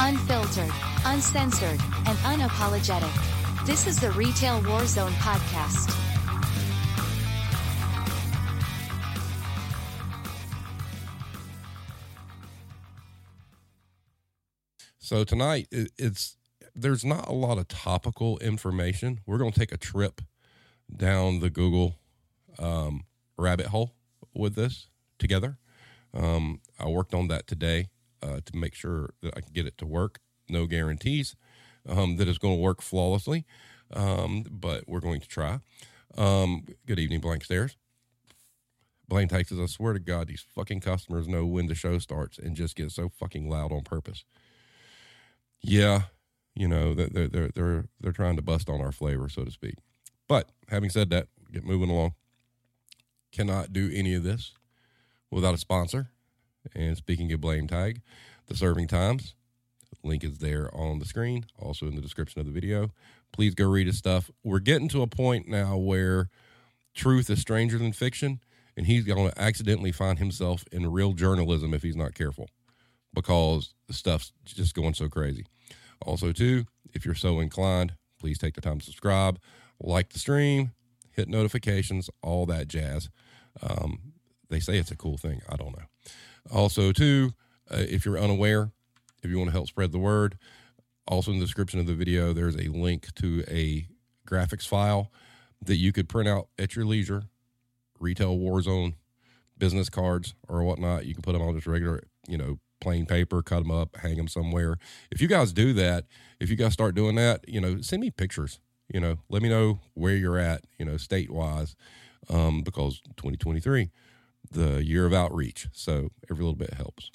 Unfiltered, uncensored, and unapologetic. This is the Retail Warzone podcast. So tonight it's there's not a lot of topical information. We're going to take a trip down the Google um, rabbit hole with this together. Um, I worked on that today uh, to make sure that I can get it to work. No guarantees um, that it's going to work flawlessly, um, but we're going to try. Um, good evening, Blank Stairs. Blaine Texas, I swear to God, these fucking customers know when the show starts and just get so fucking loud on purpose. Yeah, you know they're they're they're they're trying to bust on our flavor, so to speak. But having said that, get moving along. Cannot do any of this without a sponsor. And speaking of blame tag, the serving times link is there on the screen, also in the description of the video. Please go read his stuff. We're getting to a point now where truth is stranger than fiction, and he's going to accidentally find himself in real journalism if he's not careful because the stuff's just going so crazy. Also, too, if you're so inclined, please take the time to subscribe, like the stream, hit notifications, all that jazz. Um, they say it's a cool thing. I don't know. Also, too, uh, if you're unaware, if you want to help spread the word, also in the description of the video, there's a link to a graphics file that you could print out at your leisure, retail Warzone business cards or whatnot. You can put them on just regular, you know, plain paper, cut them up, hang them somewhere. If you guys do that, if you guys start doing that, you know, send me pictures. You know, let me know where you're at, you know, state wise, um, because 2023, the year of outreach. So every little bit helps.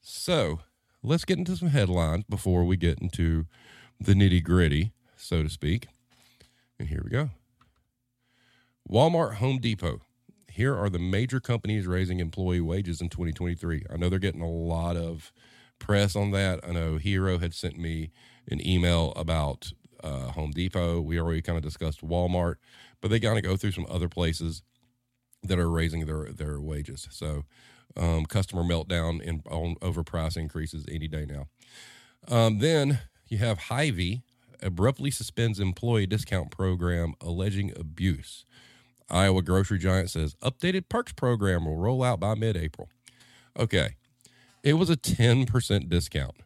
So let's get into some headlines before we get into the nitty gritty, so to speak. And here we go Walmart, Home Depot, here are the major companies raising employee wages in 2023. I know they're getting a lot of press on that. I know Hero had sent me an email about uh, Home Depot. We already kind of discussed Walmart, but they kind of go through some other places that are raising their their wages. So, um, customer meltdown and on over price increases any day now. Um, then you have Hy-Vee abruptly suspends employee discount program alleging abuse. Iowa grocery giant says updated perks program will roll out by mid April. Okay. It was a 10% discount.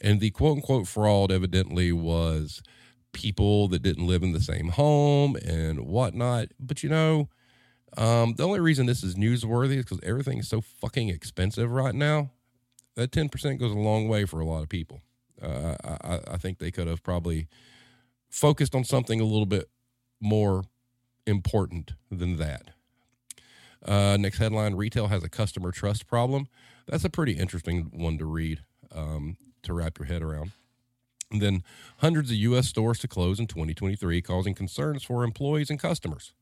And the quote unquote fraud evidently was people that didn't live in the same home and whatnot. But you know, um, the only reason this is newsworthy is because everything is so fucking expensive right now. That 10% goes a long way for a lot of people. Uh, I, I think they could have probably focused on something a little bit more important than that. Uh, next headline Retail has a customer trust problem. That's a pretty interesting one to read um, to wrap your head around. And then hundreds of U.S. stores to close in 2023, causing concerns for employees and customers.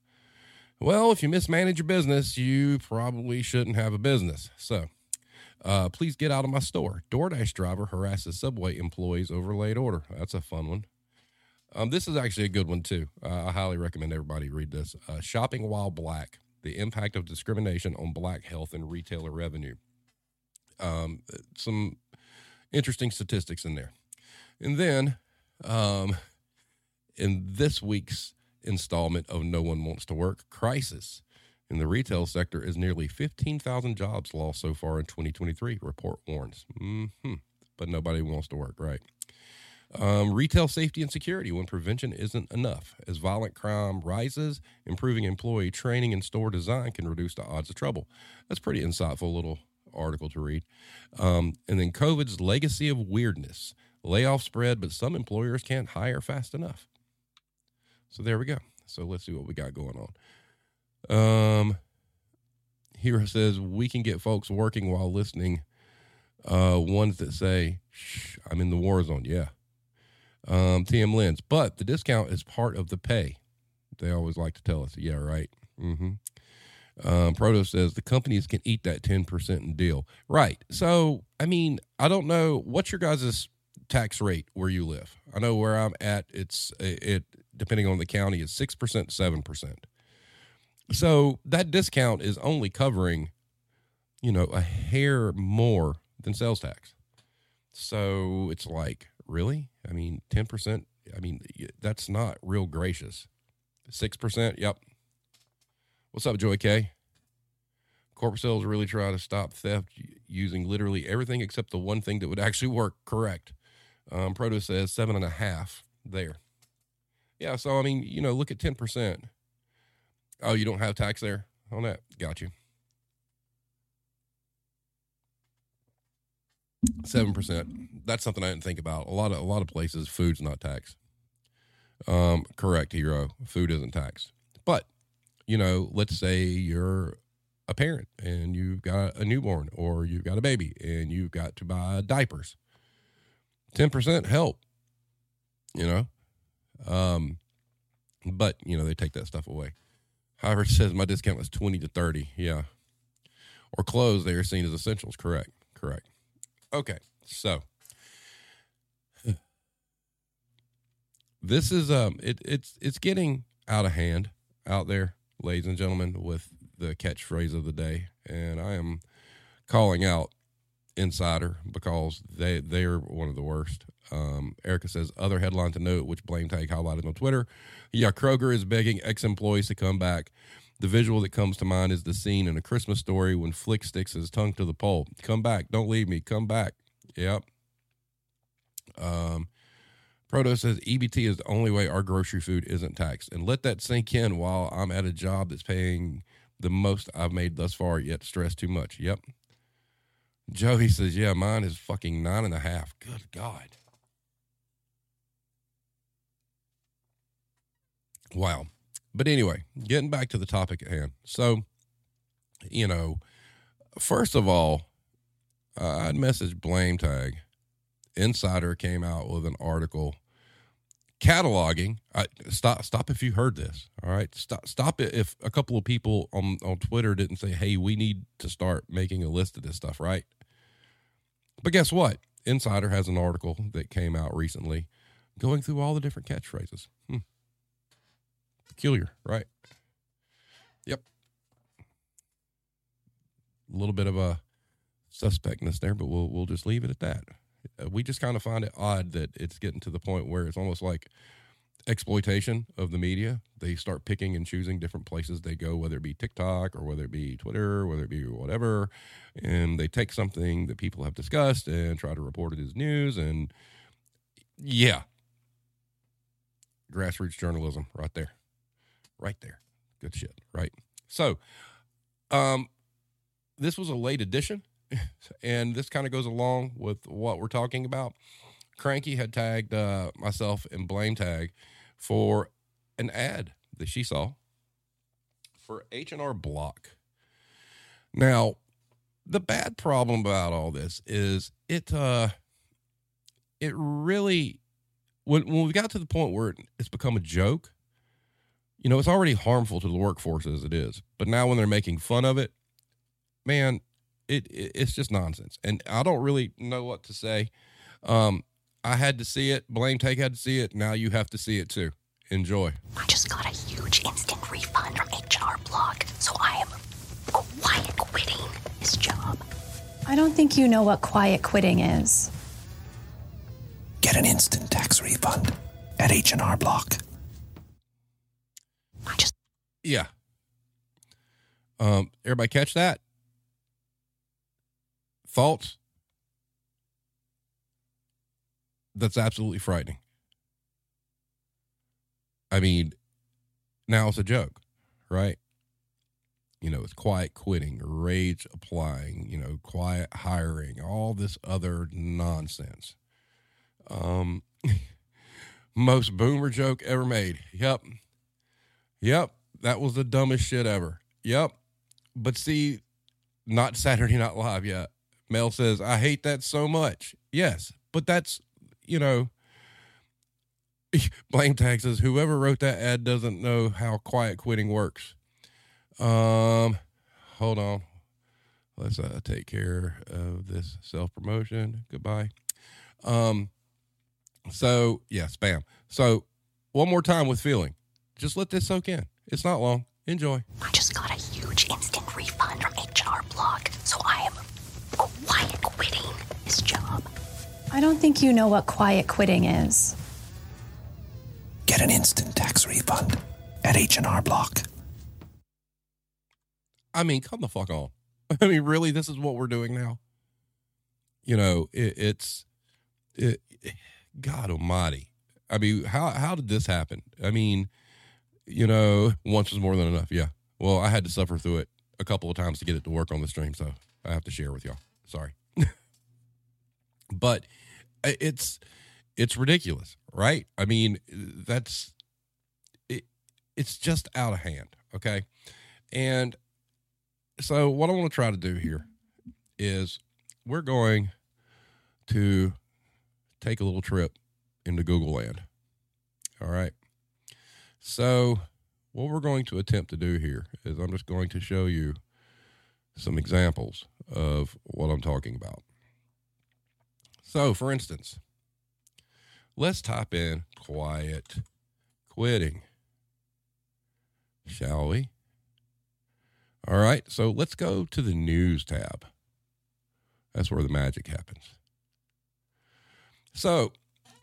Well, if you mismanage your business, you probably shouldn't have a business. So uh, please get out of my store. DoorDash driver harasses Subway employees over late order. That's a fun one. Um, this is actually a good one too. Uh, I highly recommend everybody read this. Uh, Shopping while black: the impact of discrimination on black health and retailer revenue. Um, some interesting statistics in there, and then um, in this week's installment of No One Wants to Work, crisis in the retail sector is nearly 15,000 jobs lost so far in 2023. Report warns. Mm-hmm. But nobody wants to work, right? Um, retail safety and security when prevention isn't enough. As violent crime rises, improving employee training and store design can reduce the odds of trouble. That's pretty insightful little article to read. Um, and then COVID's legacy of weirdness. Layoffs spread, but some employers can't hire fast enough. So there we go. So let's see what we got going on. Um, here says we can get folks working while listening. Uh, ones that say, Shh, I'm in the war zone. Yeah, um, TM Lens. But the discount is part of the pay. They always like to tell us, yeah, right. Mm-hmm. Um, Proto says the companies can eat that 10% in deal. Right. So, I mean, I don't know what's your guys' tax rate where you live. I know where I'm at, it's it depending on the county, is 6%, 7%. So that discount is only covering, you know, a hair more than sales tax. So it's like, really? I mean, 10%, I mean, that's not real gracious. 6%, yep. What's up, Joy K? Corporate sales really try to stop theft using literally everything except the one thing that would actually work. Correct. Um, Proto says seven and a half there. Yeah, so I mean, you know, look at 10%. Oh, you don't have tax there on that? Got you. Seven percent. That's something I didn't think about. A lot of a lot of places, food's not taxed. Um, correct, hero. Food isn't taxed. But you know, let's say you're a parent and you've got a newborn or you've got a baby and you've got to buy diapers. Ten percent help. You know, um, but you know they take that stuff away. However, says my discount was twenty to thirty. Yeah, or clothes they are seen as essentials. Correct. Correct. Okay, so this is um it, it's it's getting out of hand out there, ladies and gentlemen, with the catchphrase of the day, and I am calling out Insider because they they're one of the worst. Um, Erica says other headline to note, which blame tag highlighted on Twitter. Yeah, Kroger is begging ex-employees to come back. The visual that comes to mind is the scene in a Christmas story when Flick sticks his tongue to the pole. Come back, don't leave me. Come back. Yep. Um, Proto says EBT is the only way our grocery food isn't taxed, and let that sink in while I'm at a job that's paying the most I've made thus far. Yet stress too much. Yep. Joey says, "Yeah, mine is fucking nine and a half. Good God." Wow. But anyway, getting back to the topic at hand. So, you know, first of all, uh, I'd message blame tag. Insider came out with an article cataloging. I, stop, stop if you heard this. All right, stop, stop it if a couple of people on on Twitter didn't say, "Hey, we need to start making a list of this stuff." Right. But guess what? Insider has an article that came out recently, going through all the different catchphrases. Hmm peculiar, right? Yep. A little bit of a suspectness there, but we'll we'll just leave it at that. Uh, we just kind of find it odd that it's getting to the point where it's almost like exploitation of the media. They start picking and choosing different places they go, whether it be TikTok or whether it be Twitter, whether it be whatever, and they take something that people have discussed and try to report it as news. And yeah, grassroots journalism right there right there. Good shit, right? So, um, this was a late edition, and this kind of goes along with what we're talking about. Cranky had tagged uh, myself and Blame Tag for an ad that she saw for H&R Block. Now, the bad problem about all this is it uh it really when when we got to the point where it's become a joke, you know, it's already harmful to the workforce as it is. But now when they're making fun of it, man, it, it it's just nonsense. And I don't really know what to say. Um, I had to see it. Blame Tag had to see it. Now you have to see it too. Enjoy. I just got a huge instant refund from H&R Block, so I am quiet quitting this job. I don't think you know what quiet quitting is. Get an instant tax refund at H&R Block. I just Yeah. Um, everybody catch that? Thoughts? That's absolutely frightening. I mean, now it's a joke, right? You know, it's quiet quitting, rage applying, you know, quiet hiring, all this other nonsense. Um, most boomer joke ever made. Yep. Yep. That was the dumbest shit ever. Yep. But see, not Saturday Night Live yet. Mel says, I hate that so much. Yes. But that's, you know, blame taxes. whoever wrote that ad doesn't know how quiet quitting works. Um, hold on. Let's uh, take care of this self promotion. Goodbye. Um, so yeah, spam. So one more time with feeling. Just let this soak in. It's not long. Enjoy. I just got a huge instant refund from H&R Block, so I am quitting this job. I don't think you know what quiet quitting is. Get an instant tax refund at H&R Block. I mean, come the fuck on. I mean, really, this is what we're doing now. You know, it, it's it, God Almighty. I mean, how how did this happen? I mean, you know, once was more than enough. Yeah. Well, I had to suffer through it a couple of times to get it to work on the stream, so I have to share with y'all. Sorry, but it's it's ridiculous, right? I mean, that's it. It's just out of hand. Okay, and so what I want to try to do here is we're going to take a little trip into Google land. All right. So what we're going to attempt to do here is I'm just going to show you some examples of what I'm talking about. So, for instance, let's type in quiet quitting, shall we? All right, so let's go to the news tab. That's where the magic happens. So,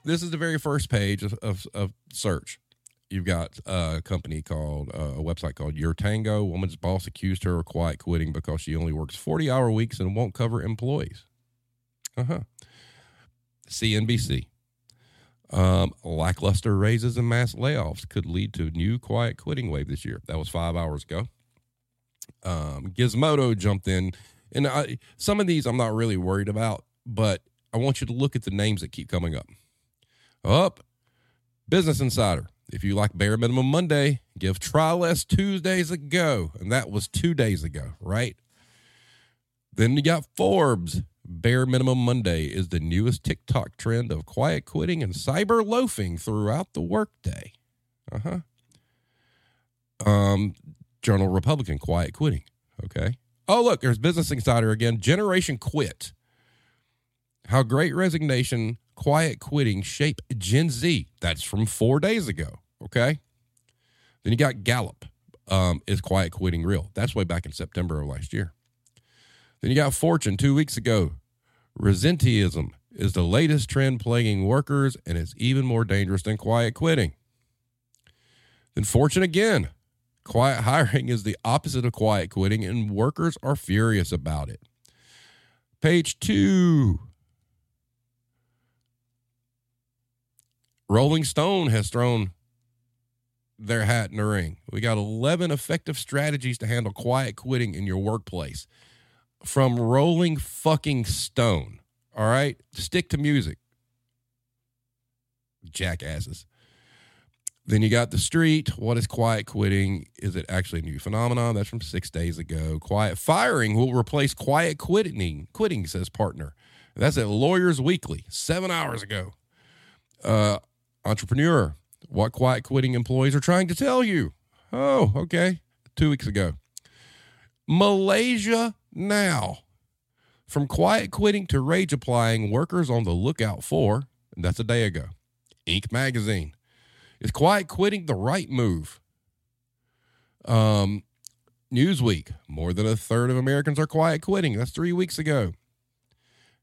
this is the very first page of, of, of search. You've got a company called, uh, a website called YourTango. Woman's boss accused her of quiet quitting because she only works 40 hour weeks and won't cover employees. Uh huh. CNBC. Um, lackluster raises and mass layoffs could lead to a new quiet quitting wave this year. That was five hours ago. Um, Gizmodo jumped in, and I, some of these I'm not really worried about, but I want you to look at the names that keep coming up. Up, Business Insider. If you like Bare Minimum Monday, give Try Less Tuesdays a go, and that was two days ago, right? Then you got Forbes. Bare Minimum Monday is the newest TikTok trend of quiet quitting and cyber loafing throughout the workday. Uh huh. Um, Journal Republican, quiet quitting. Okay. Oh, look, there's Business Insider again. Generation quit. How great resignation, quiet quitting shape Gen Z. That's from four days ago. Okay. Then you got Gallup. Um, is quiet quitting real? That's way back in September of last year. Then you got Fortune two weeks ago. Resenteeism is the latest trend plaguing workers and is even more dangerous than quiet quitting. Then Fortune again. Quiet hiring is the opposite of quiet quitting, and workers are furious about it. Page two. Rolling Stone has thrown their hat in the ring. We got 11 effective strategies to handle quiet quitting in your workplace from Rolling fucking Stone. All right? Stick to music. Jackasses. Then you got the street. What is quiet quitting? Is it actually a new phenomenon? That's from six days ago. Quiet firing will replace quiet quitting. Quitting says partner. That's at Lawyers Weekly, seven hours ago. Uh, entrepreneur. What quiet quitting employees are trying to tell you? Oh, okay. Two weeks ago. Malaysia now. From quiet quitting to rage applying, workers on the lookout for, that's a day ago. Inc. magazine. Is quiet quitting the right move? Um, Newsweek. More than a third of Americans are quiet quitting. That's three weeks ago.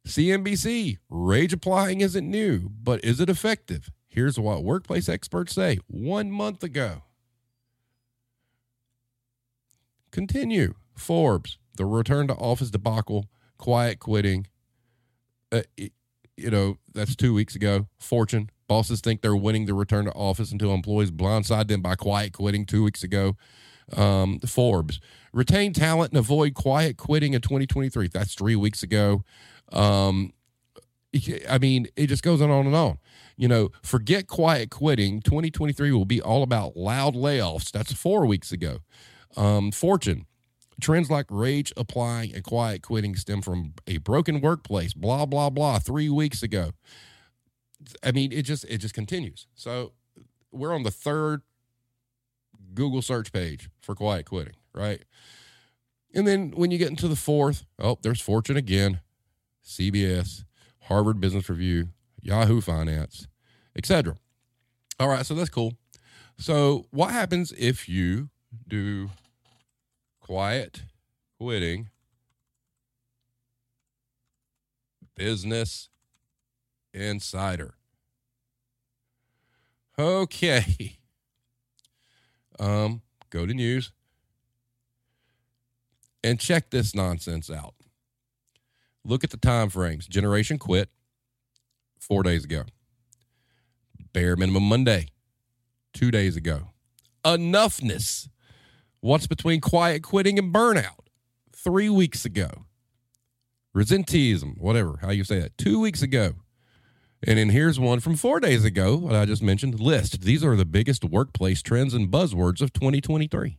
CNBC. Rage applying isn't new, but is it effective? Here's what workplace experts say one month ago. Continue. Forbes. The return to office debacle. Quiet quitting. Uh, it, you know, that's two weeks ago. Fortune. Bosses think they're winning the return to office until employees blindside them by quiet quitting two weeks ago. Um, Forbes. Retain talent and avoid quiet quitting in 2023. That's three weeks ago. Um, I mean, it just goes on and on. You know, forget quiet quitting. 2023 will be all about loud layoffs. That's four weeks ago. Um, Fortune. Trends like rage applying and quiet quitting stem from a broken workplace. Blah blah blah. Three weeks ago. I mean, it just it just continues. So we're on the third Google search page for quiet quitting, right? And then when you get into the fourth, oh, there's Fortune again, CBS, Harvard Business Review, Yahoo Finance, etc. All right, so that's cool. So what happens if you do quiet quitting business Insider. Okay. Um, go to news and check this nonsense out. Look at the time frames. Generation quit four days ago. Bare minimum Monday, two days ago. Enoughness. What's between quiet quitting and burnout? Three weeks ago. Resenteeism, whatever, how you say that. two weeks ago. And then here's one from four days ago, what I just mentioned. List. These are the biggest workplace trends and buzzwords of 2023.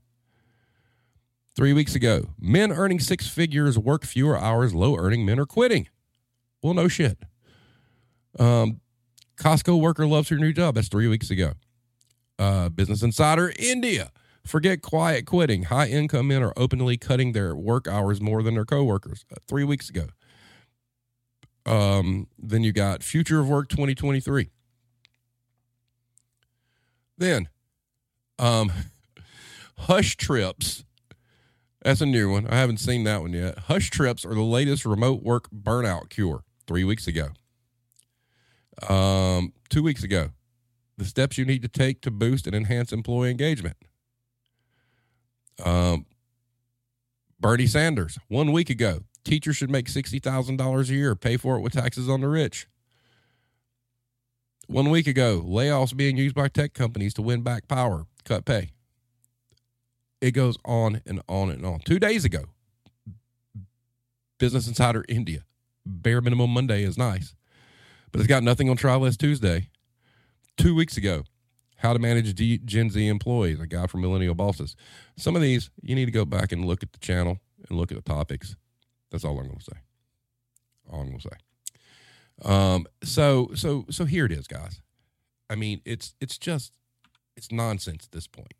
Three weeks ago, men earning six figures work fewer hours, low earning men are quitting. Well, no shit. Um, Costco worker loves her new job. That's three weeks ago. Uh, Business Insider India. Forget quiet quitting. High income men are openly cutting their work hours more than their coworkers. Uh, three weeks ago. Um, then you got Future of Work 2023. Then, um, Hush Trips. That's a new one. I haven't seen that one yet. Hush Trips are the latest remote work burnout cure. Three weeks ago. Um, two weeks ago. The steps you need to take to boost and enhance employee engagement. Um, Bernie Sanders, one week ago. Teachers should make $60,000 a year, pay for it with taxes on the rich. One week ago, layoffs being used by tech companies to win back power, cut pay. It goes on and on and on. Two days ago, Business Insider India, bare minimum Monday is nice, but it's got nothing on try less Tuesday. Two weeks ago, how to manage D- Gen Z employees, a guy from Millennial Bosses. Some of these, you need to go back and look at the channel and look at the topics. That's all I'm going to say. All I'm going to say. Um, so, so, so here it is, guys. I mean, it's, it's just, it's nonsense at this point.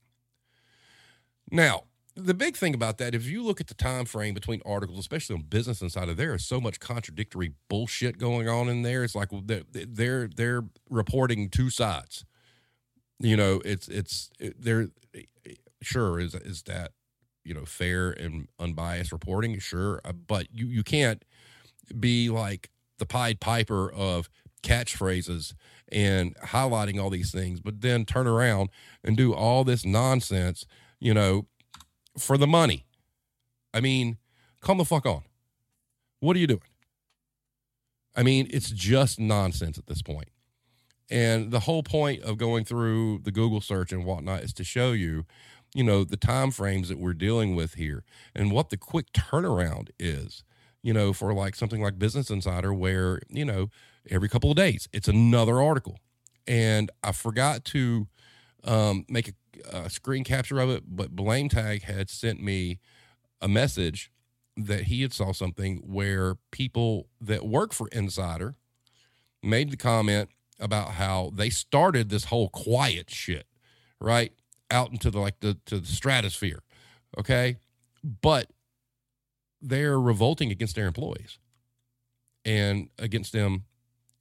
Now, the big thing about that, if you look at the time frame between articles, especially on Business Insider, there is so much contradictory bullshit going on in there. It's like they're they're, they're reporting two sides. You know, it's it's it, they're sure is is that you know fair and unbiased reporting, sure, uh, but you you can't be like the Pied Piper of catchphrases and highlighting all these things, but then turn around and do all this nonsense, you know, for the money. I mean, come the fuck on. What are you doing? I mean, it's just nonsense at this point. And the whole point of going through the Google search and whatnot is to show you, you know, the time frames that we're dealing with here and what the quick turnaround is, you know, for like something like Business Insider, where, you know, every couple of days it's another article. And I forgot to um, make a, a screen capture of it, but Blame Tag had sent me a message that he had saw something where people that work for Insider made the comment about how they started this whole quiet shit, right? Out into the like the to the stratosphere. Okay. But they're revolting against their employees and against them,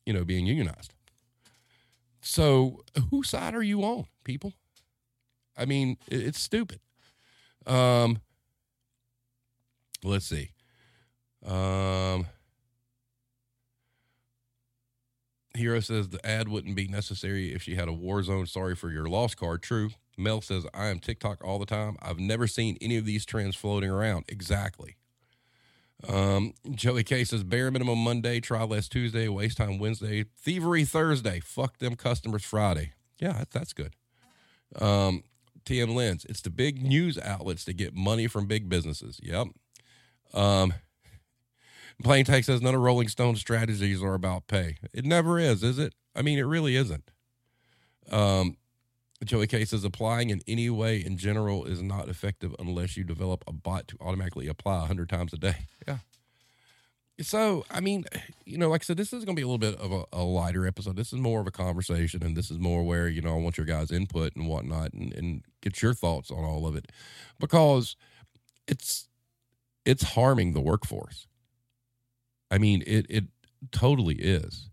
you know, being unionized. So whose side are you on, people? I mean, it's stupid. Um let's see. Um Hero says the ad wouldn't be necessary if she had a war zone. Sorry for your lost card. True. Mel says I am TikTok all the time. I've never seen any of these trends floating around. Exactly. Um, Joey K says bare minimum Monday, try less Tuesday, waste time Wednesday, thievery Thursday, fuck them customers Friday. Yeah, that's good. Um, TM Lens, it's the big news outlets that get money from big businesses. Yep. Um, Plain Text says none of Rolling Stone strategies are about pay. It never is, is it? I mean, it really isn't. Um, Joey K says applying in any way in general is not effective unless you develop a bot to automatically apply 100 times a day. Yeah. So, I mean, you know, like I said, this is going to be a little bit of a, a, lighter episode. This is more of a conversation, and this is more where, you know, I want your guys' input and whatnot and, and get your thoughts on all of it because it's it's harming the workforce. I mean, it it totally is,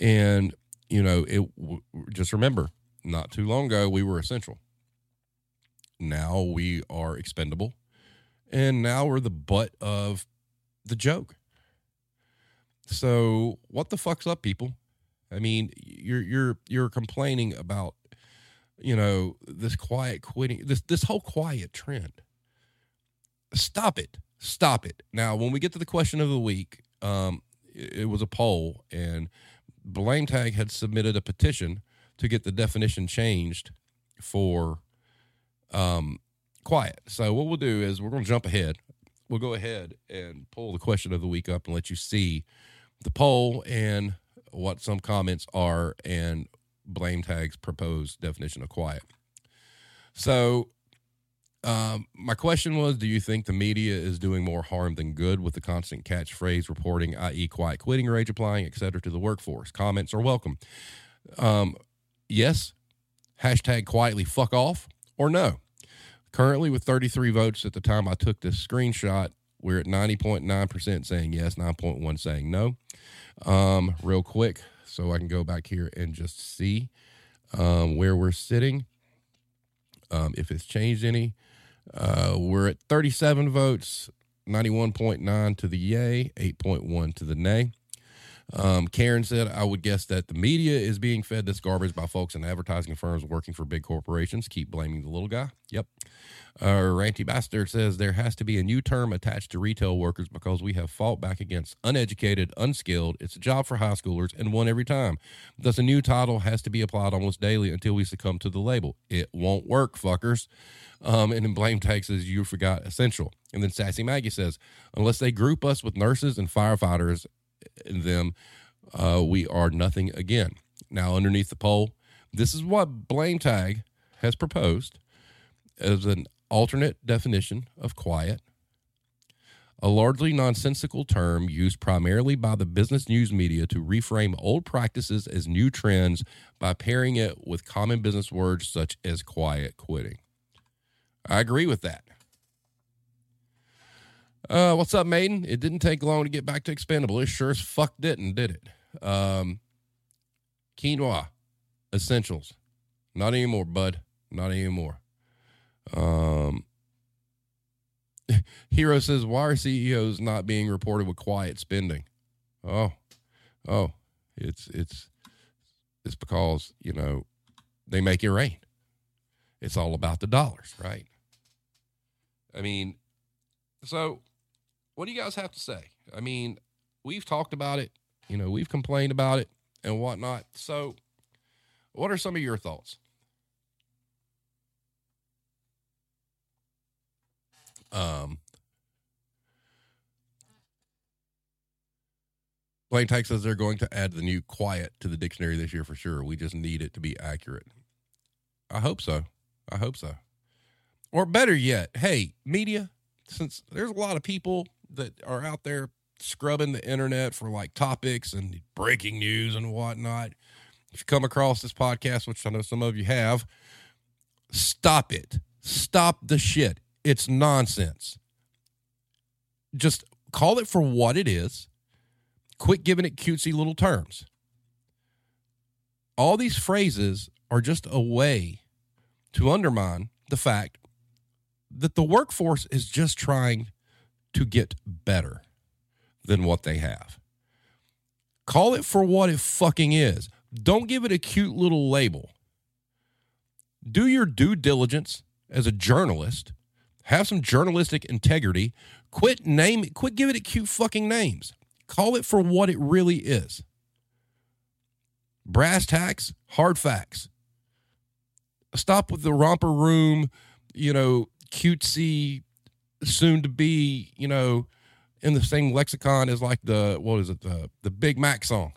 and you know, it. Just remember, not too long ago, we were essential. Now we are expendable, and now we're the butt of the joke. So, what the fuck's up, people? I mean, you're you're you're complaining about you know this quiet quitting this this whole quiet trend. Stop it. Stop it. Now, when we get to the question of the week, um, it, was a poll, and Blame Tag had submitted a petition to get the definition changed for um, quiet. So what we'll do is we're going to jump ahead. We'll go ahead and pull the question of the week up and let you see the poll and what some comments are and blame tags proposed definition of quiet. So um, my question was Do you think the media is doing more harm than good with the constant catchphrase reporting, i.e., quiet quitting, rage applying, et cetera, to the workforce? Comments are welcome. Um, yes, hashtag quietly fuck off, or no. Currently, with 33 votes at the time I took this screenshot, we're at 90.9% saying yes, 9.1 saying no. Um, real quick, so I can go back here and just see um, where we're sitting, um, if it's changed any. Uh, we're at 37 votes, 91.9 to the yay, 8.1 to the nay. Um, Karen said, I would guess that the media is being fed this garbage by folks in advertising firms working for big corporations. Keep blaming the little guy. Yep. Uh, Ranty Bastard says there has to be a new term attached to retail workers because we have fought back against uneducated, unskilled. It's a job for high schoolers and won every time. Thus, a new title has to be applied almost daily until we succumb to the label. It won't work, fuckers. Um, and then Blame Tag says, You forgot essential. And then Sassy Maggie says, Unless they group us with nurses and firefighters in them, uh, we are nothing again. Now, underneath the poll, this is what Blame Tag has proposed as an alternate definition of quiet, a largely nonsensical term used primarily by the business news media to reframe old practices as new trends by pairing it with common business words such as quiet quitting. I agree with that. Uh, what's up, Maiden? It didn't take long to get back to expendable. It sure as fuck didn't, did it? Um, quinoa, essentials. Not anymore, bud. Not anymore. Um, Hero says, why are CEOs not being reported with quiet spending? Oh, oh, it's it's it's because you know they make it rain. It's all about the dollars, right? I mean, so what do you guys have to say? I mean, we've talked about it, you know, we've complained about it and whatnot. So, what are some of your thoughts? Um, Blaine says they're going to add the new quiet to the dictionary this year for sure. We just need it to be accurate. I hope so. I hope so. Or better yet, hey, media, since there's a lot of people that are out there scrubbing the internet for like topics and breaking news and whatnot. If you come across this podcast, which I know some of you have, stop it. Stop the shit. It's nonsense. Just call it for what it is. Quit giving it cutesy little terms. All these phrases are just a way to undermine the fact that the workforce is just trying to get better than what they have. Call it for what it fucking is. Don't give it a cute little label. Do your due diligence as a journalist. Have some journalistic integrity. Quit name quit giving it cute fucking names. Call it for what it really is. Brass tacks, hard facts. Stop with the romper room, you know, cutesy soon to be, you know, in the same lexicon as like the what is it the the Big Mac song,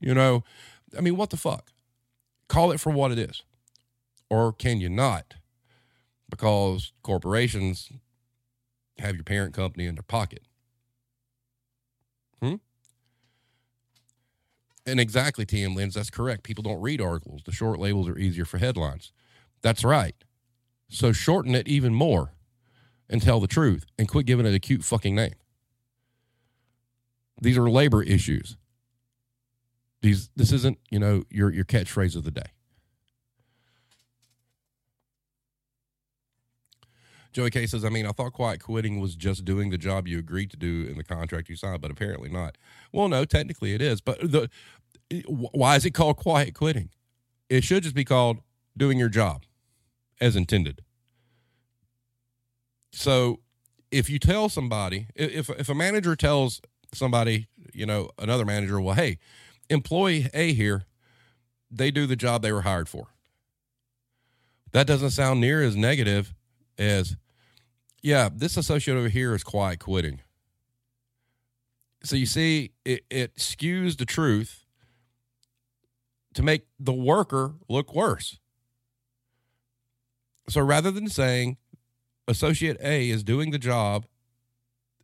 you know? I mean, what the fuck? Call it for what it is, or can you not? Because corporations have your parent company in their pocket. Hmm. And exactly, TM Lens, that's correct. People don't read articles. The short labels are easier for headlines. That's right. So shorten it even more and tell the truth and quit giving it a cute fucking name. These are labor issues. These this isn't, you know, your your catchphrase of the day. Joey K says, I mean, I thought quiet quitting was just doing the job you agreed to do in the contract you signed, but apparently not. Well, no, technically it is. But the Why is it called quiet quitting? It should just be called doing your job as intended. So if you tell somebody, if if a manager tells somebody, you know, another manager, well, hey, employee A here, they do the job they were hired for. That doesn't sound near as negative as, yeah, this associate over here is quiet quitting. So you see, it, it skews the truth to make the worker look worse. So rather than saying associate A is doing the job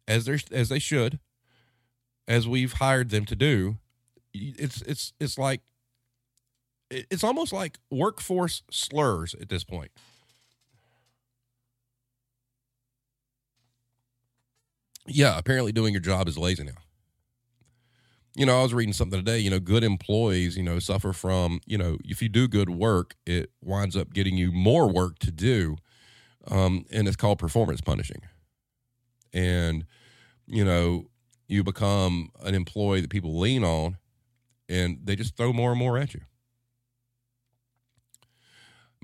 as they as they should, as we've hired them to do, it's it's it's like it's almost like workforce slurs at this point. Yeah, apparently doing your job is lazy now. You know, I was reading something today, you know, good employees, you know, suffer from, you know, if you do good work, it winds up getting you more work to do. Um, and it's called performance punishing. And, you know, you become an employee that people lean on and they just throw more and more at you.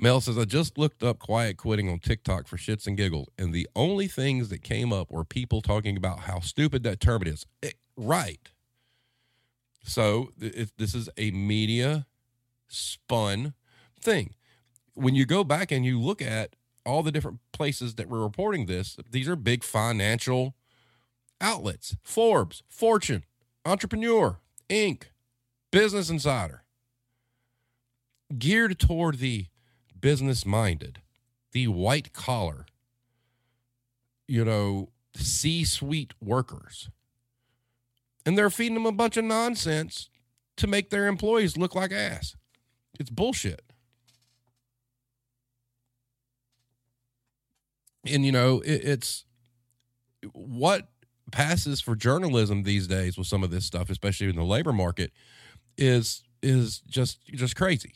Mel says, I just looked up quiet quitting on TikTok for shits and giggles, and the only things that came up were people talking about how stupid that term is. It, eh, right. So it, this is a media spun thing. When you go back and you look at all the different places that were reporting this, these are big financial outlets Forbes, Fortune, Entrepreneur, Inc., Business Insider. Geared toward the business minded, the white collar, you know, C suite workers. And they're feeding them a bunch of nonsense to make their employees look like ass. It's bullshit. And, you know, it, it's what passes for journalism these days with some of this stuff, especially in the labor market, is is just just crazy.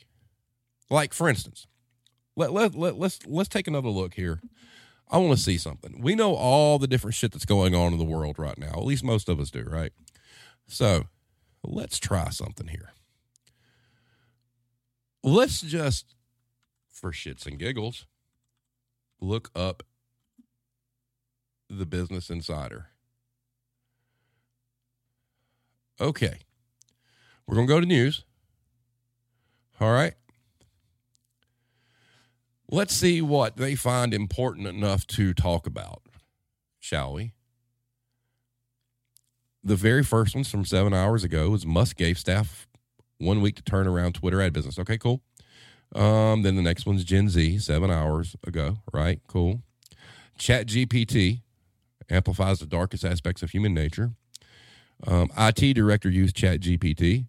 Like for instance, let, let, let, let's let's take another look here. I want to see something. We know all the different shit that's going on in the world right now. At least most of us do, right? So let's try something here. Let's just, for shits and giggles, look up the Business Insider. Okay. We're going to go to news. All right. Let's see what they find important enough to talk about, shall we? The very first one's from seven hours ago was Musk gave staff one week to turn around Twitter ad business. Okay, cool. Um, then the next one's Gen Z, seven hours ago, right? Cool. Chat GPT amplifies the darkest aspects of human nature. Um, IT director used Chat GPT.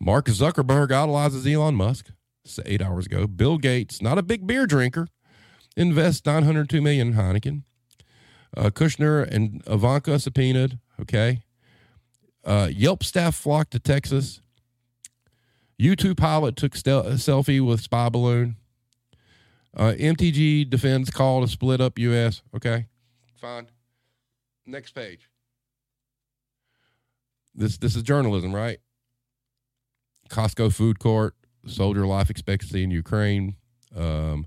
Mark Zuckerberg idolizes Elon Musk eight hours ago. Bill Gates, not a big beer drinker, invests 902 million in Heineken. Uh, Kushner and Ivanka subpoenaed. Okay. Uh, Yelp staff flocked to Texas. U2 pilot took stel- selfie with spy balloon. Uh, MTG defends call to split up U.S. Okay, fine. Next page. This this is journalism, right? Costco food court soldier life expectancy in Ukraine, um,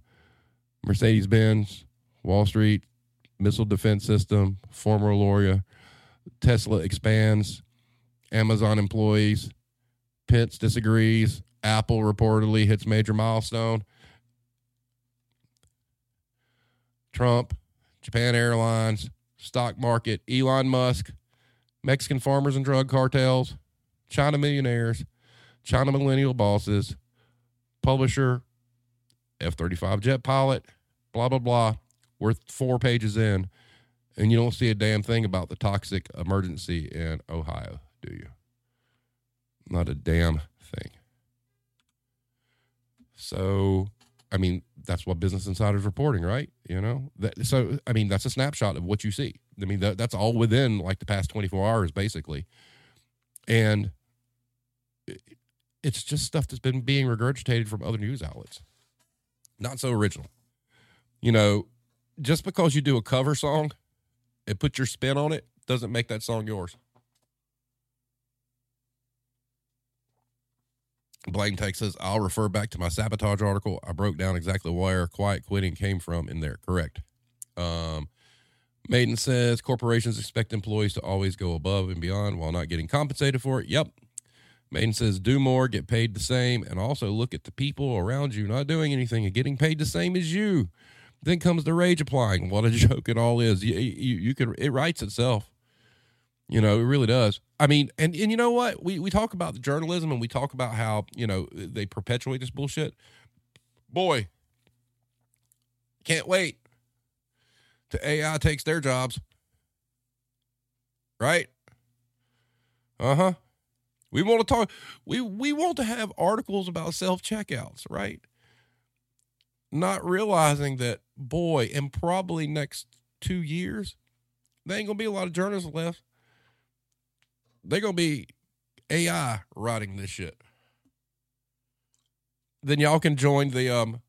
Mercedes Benz, Wall Street, missile defense system, former lawyer, Tesla expands, Amazon employees, Pence disagrees, Apple reportedly hits major milestone, Trump, Japan Airlines, stock market, Elon Musk, Mexican farmers and drug cartels, China millionaires, China millennial bosses, publisher, F 35 jet pilot, blah, blah, blah. We're four pages in, and you don't see a damn thing about the toxic emergency in Ohio, do you? Not a damn thing. So, I mean, that's what Business Insider's reporting, right? You know, that, so I mean, that's a snapshot of what you see. I mean, that, that's all within like the past 24 hours, basically. And it's just stuff that's been being regurgitated from other news outlets. Not so original. You know, just because you do a cover song and put your spin on it doesn't make that song yours. Blame Tag says, I'll refer back to my sabotage article. I broke down exactly where quiet quitting came from in there. Correct. Um, Maiden says corporations expect employees to always go above and beyond while not getting compensated for it. Yep. Maiden says do more, get paid the same, and also look at the people around you not doing anything and getting paid the same as you. Then comes the rage applying. What a joke it all is. You, you, you could it writes itself. You know, it really does. I mean, and, and you know what? We we talk about the journalism and we talk about how, you know, they perpetuate this bullshit. Boy, can't wait to AI takes their jobs. Right? Uh-huh. We want to talk we we want to have articles about self-checkouts, right? Not realizing that boy, in probably next 2 years, there ain't going to be a lot of journalists left. They're going to be AI writing this shit. Then y'all can join the um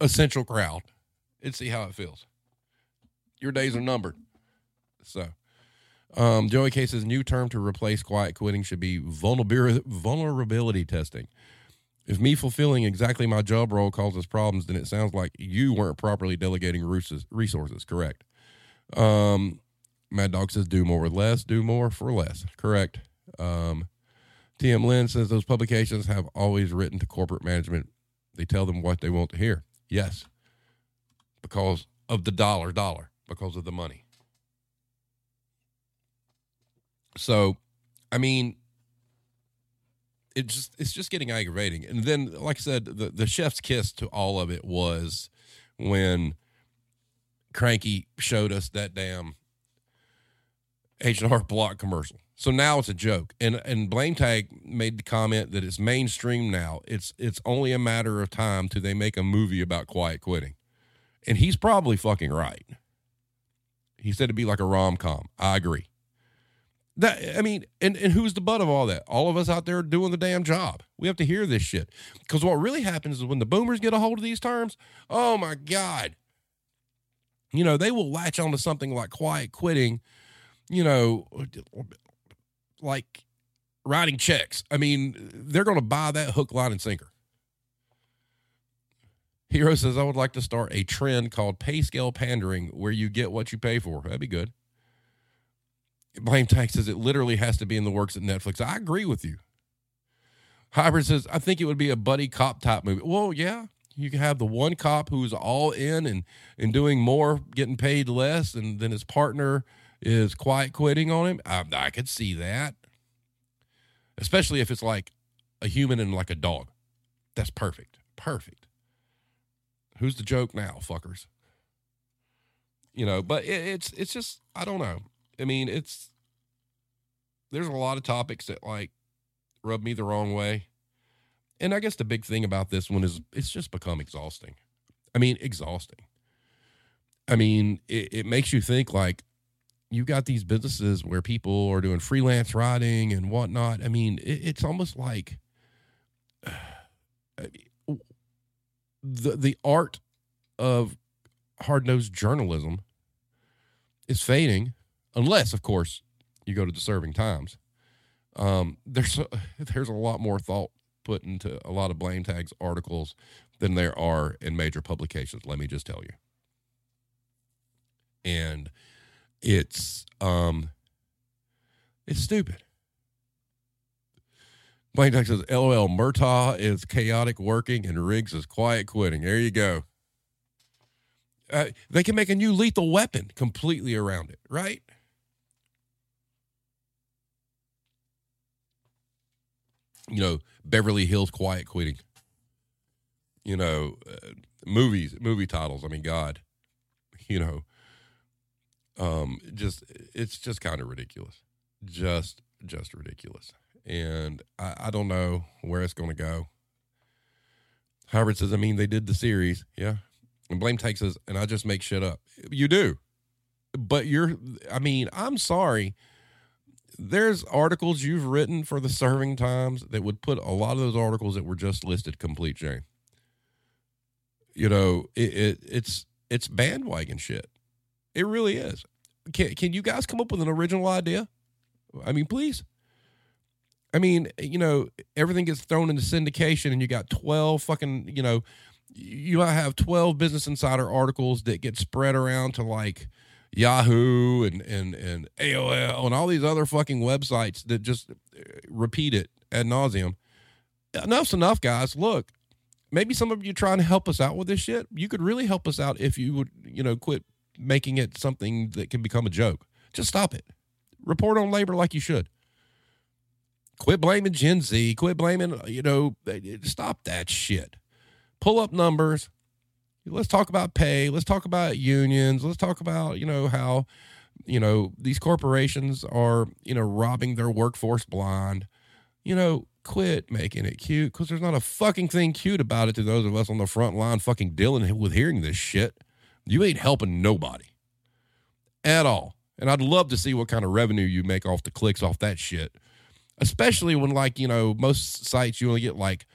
essential crowd and see how it feels your days are numbered. So, um, Joey says new term to replace quiet quitting should be vulnerability, vulnerability testing. If me fulfilling exactly my job role causes problems, then it sounds like you weren't properly delegating resources. Correct. Um, Mad Dog says do more with less, do more for less. Correct. Um, TM Lynn says those publications have always written to corporate management. They tell them what they want to hear. Yes, because of the dollar dollar because of the money. So, I mean, it just it's just getting aggravating. And then, like I said, the the chef's kiss to all of it was when Cranky showed us that damn H and R Block commercial. So now it's a joke. And and Blame Tag made the comment that it's mainstream now. It's it's only a matter of time till they make a movie about quiet quitting. And he's probably fucking right. He said it'd be like a rom com. I agree. That I mean, and, and who's the butt of all that? All of us out there doing the damn job. We have to hear this shit. Because what really happens is when the boomers get a hold of these terms, oh my God. You know, they will latch onto something like quiet quitting, you know, like writing checks. I mean, they're going to buy that hook, line, and sinker. Hero says, I would like to start a trend called pay scale pandering where you get what you pay for. That'd be good. Blame Tag says it literally has to be in the works at Netflix. I agree with you. Hybrid says, I think it would be a buddy cop type movie. Well, yeah. You can have the one cop who's all in and, and doing more, getting paid less, and then his partner is quiet quitting on him. I, I could see that. Especially if it's like a human and like a dog. That's perfect. Perfect. Who's the joke now, fuckers? You know, but it, it's it's just I don't know. I mean, it's there's a lot of topics that like rub me the wrong way. And I guess the big thing about this one is it's just become exhausting. I mean, exhausting. I mean, it, it makes you think like you got these businesses where people are doing freelance writing and whatnot. I mean, it, it's almost like the the art of hard nosed journalism is fading, unless, of course, you go to the Serving Times. Um, there's a, there's a lot more thought put into a lot of Blame Tag's articles than there are in major publications. Let me just tell you, and it's um, it's stupid. Blame Tag says, LOL, Murtaugh is chaotic working and Riggs is quiet quitting. There you go. Uh, they can make a new lethal weapon completely around it, right? You know, Beverly Hills quiet quitting. You know, uh, movies, movie titles. I mean, God, you know, um, just it's just kind of ridiculous. Just, just ridiculous and I, I don't know where it's going to go. Howard says, I mean, they did the series, yeah. And Blame Tag says, and I just make shit up. You do, but you're. I mean, I'm sorry. There's articles you've written for the Serving Times that would put a lot of those articles that were just listed complete shame. You know, it, it it's it's bandwagon shit. It really is. Can can you guys come up with an original idea? I mean, please. I mean, you know, everything gets thrown into syndication, and you got twelve fucking, you know, you might have twelve Business Insider articles that get spread around to like Yahoo and and and AOL and all these other fucking websites that just uh, repeat it ad nauseum. Enough's enough, guys. Look, maybe some of you trying to help us out with this shit. You could really help us out if you would, you know, quit making it something that can become a joke. Just stop it. Report on labor like you should. Quit blaming Gen Z. Quit blaming, you know, stop that shit. Pull up numbers. Let's talk about pay. Let's talk about unions. Let's talk about, you know, how, you know, these corporations are, you know, robbing their workforce blind. You know, quit making it cute because there's not a fucking thing cute about it to those of us on the front line fucking dealing with hearing this shit. You ain't helping nobody at all. And I'd love to see what kind of revenue you make off the clicks off that shit. Especially when, like, you know, most sites you only get like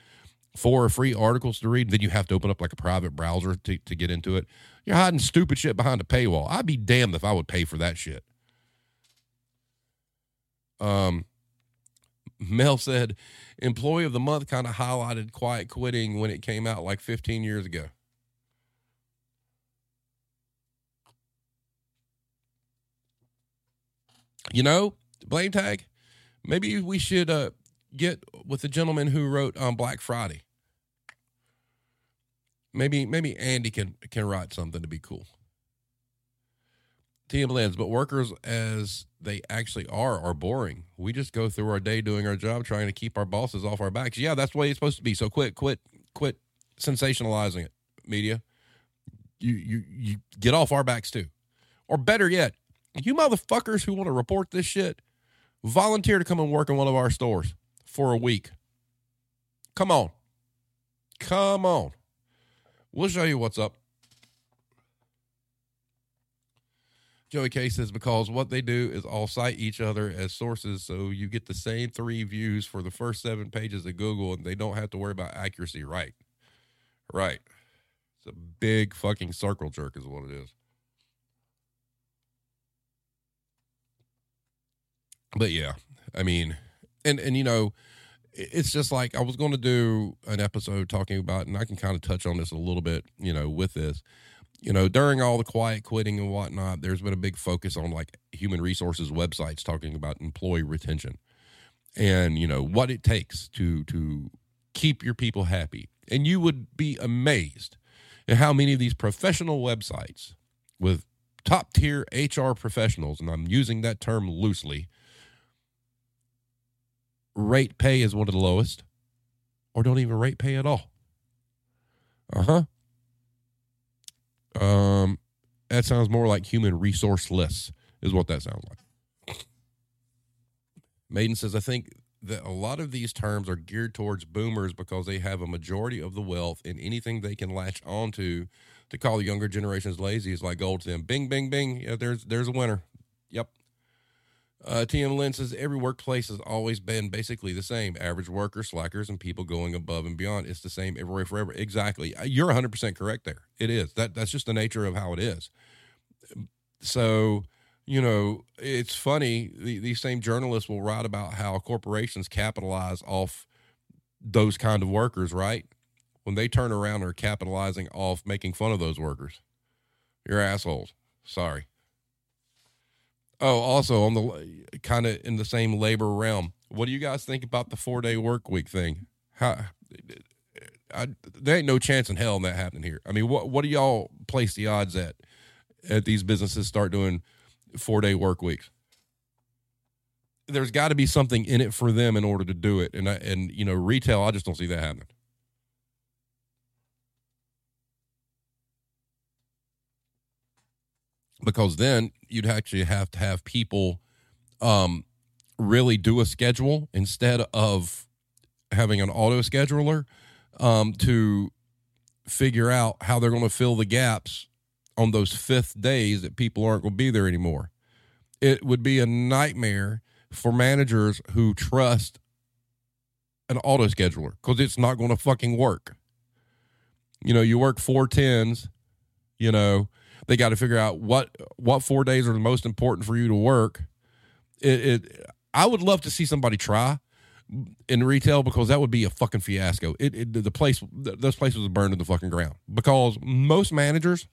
four free articles to read, then you have to open up like a private browser to, to get into it. You're hiding stupid shit behind a paywall. I'd be damned if I would pay for that shit. Um, Mel said, employee of the month kind of highlighted quiet quitting when it came out like 15 years ago. You know, Blame Tag. Maybe we should uh, get with the gentleman who wrote on um, Black Friday. Maybe maybe Andy can can write something to be cool. TM Lens, but workers as they actually are are boring. We just go through our day doing our job, trying to keep our bosses off our backs. Yeah, that's the way it's supposed to be. So quit, quit, quit sensationalizing it, media. You you you get off our backs too, or better yet, you motherfuckers who want to report this shit, volunteer to come and work in one of our stores for a week. Come on, come on. We'll show you what's up. Joey K says because what they do is all cite each other as sources, so you get the same three views for the first seven pages of Google, and they don't have to worry about accuracy. Right, right. It's a big fucking circle jerk, is what it is. But yeah, I mean, and and you know, it's just like I was going to do an episode talking about, and I can kind of touch on this a little bit, you know, with this you know, during all the quiet quitting and whatnot, there's been a big focus on like human resources websites talking about employee retention and you know what it takes to to keep your people happy. And you would be amazed at how many of these professional websites with top tier HR professionals, and I'm using that term loosely, rate pay is one of the lowest, or don't even rate pay at all. Uh huh. Um, that sounds more like human resourceless, is what that sounds like. Maiden says, I think that a lot of these terms are geared towards boomers because they have a majority of the wealth and anything they can latch onto to to call the younger generations lazy is like gold to them. Bing, bing, bing. Yeah, there's there's a winner. Uh, TM Lynn says every workplace has always been basically the same. Average workers, slackers, and people going above and beyond. It's the same everywhere forever. Exactly. Uh, you're 100% correct there. It is. That That's just the nature of how it is. So, you know, it's funny. The, these same journalists will write about how corporations capitalize off those kind of workers, right? When they turn around and are capitalizing off making fun of those workers. You're assholes. Sorry. Oh, also on the kind of in the same labor realm, what do you guys think about the four day work week thing? How I, there ain't no chance in hell in that happening here. I mean, what what do y'all place the odds at at these businesses start doing four day work weeks? There's got to be something in it for them in order to do it, and I, and you know, retail, I just don't see that happening. Because then you'd actually have to have people um, really do a schedule instead of having an auto scheduler um, to figure out how they're going to fill the gaps on those fifth days that people aren't going to be there anymore. It would be a nightmare for managers who trust an auto scheduler because it's not going to fucking work. You know, you work four tens, you know, they got to figure out what what four days are the most important for you to work. It, it I would love to see somebody try in retail because that would be a fucking fiasco. It, it the place those places would burn to the fucking ground because most managers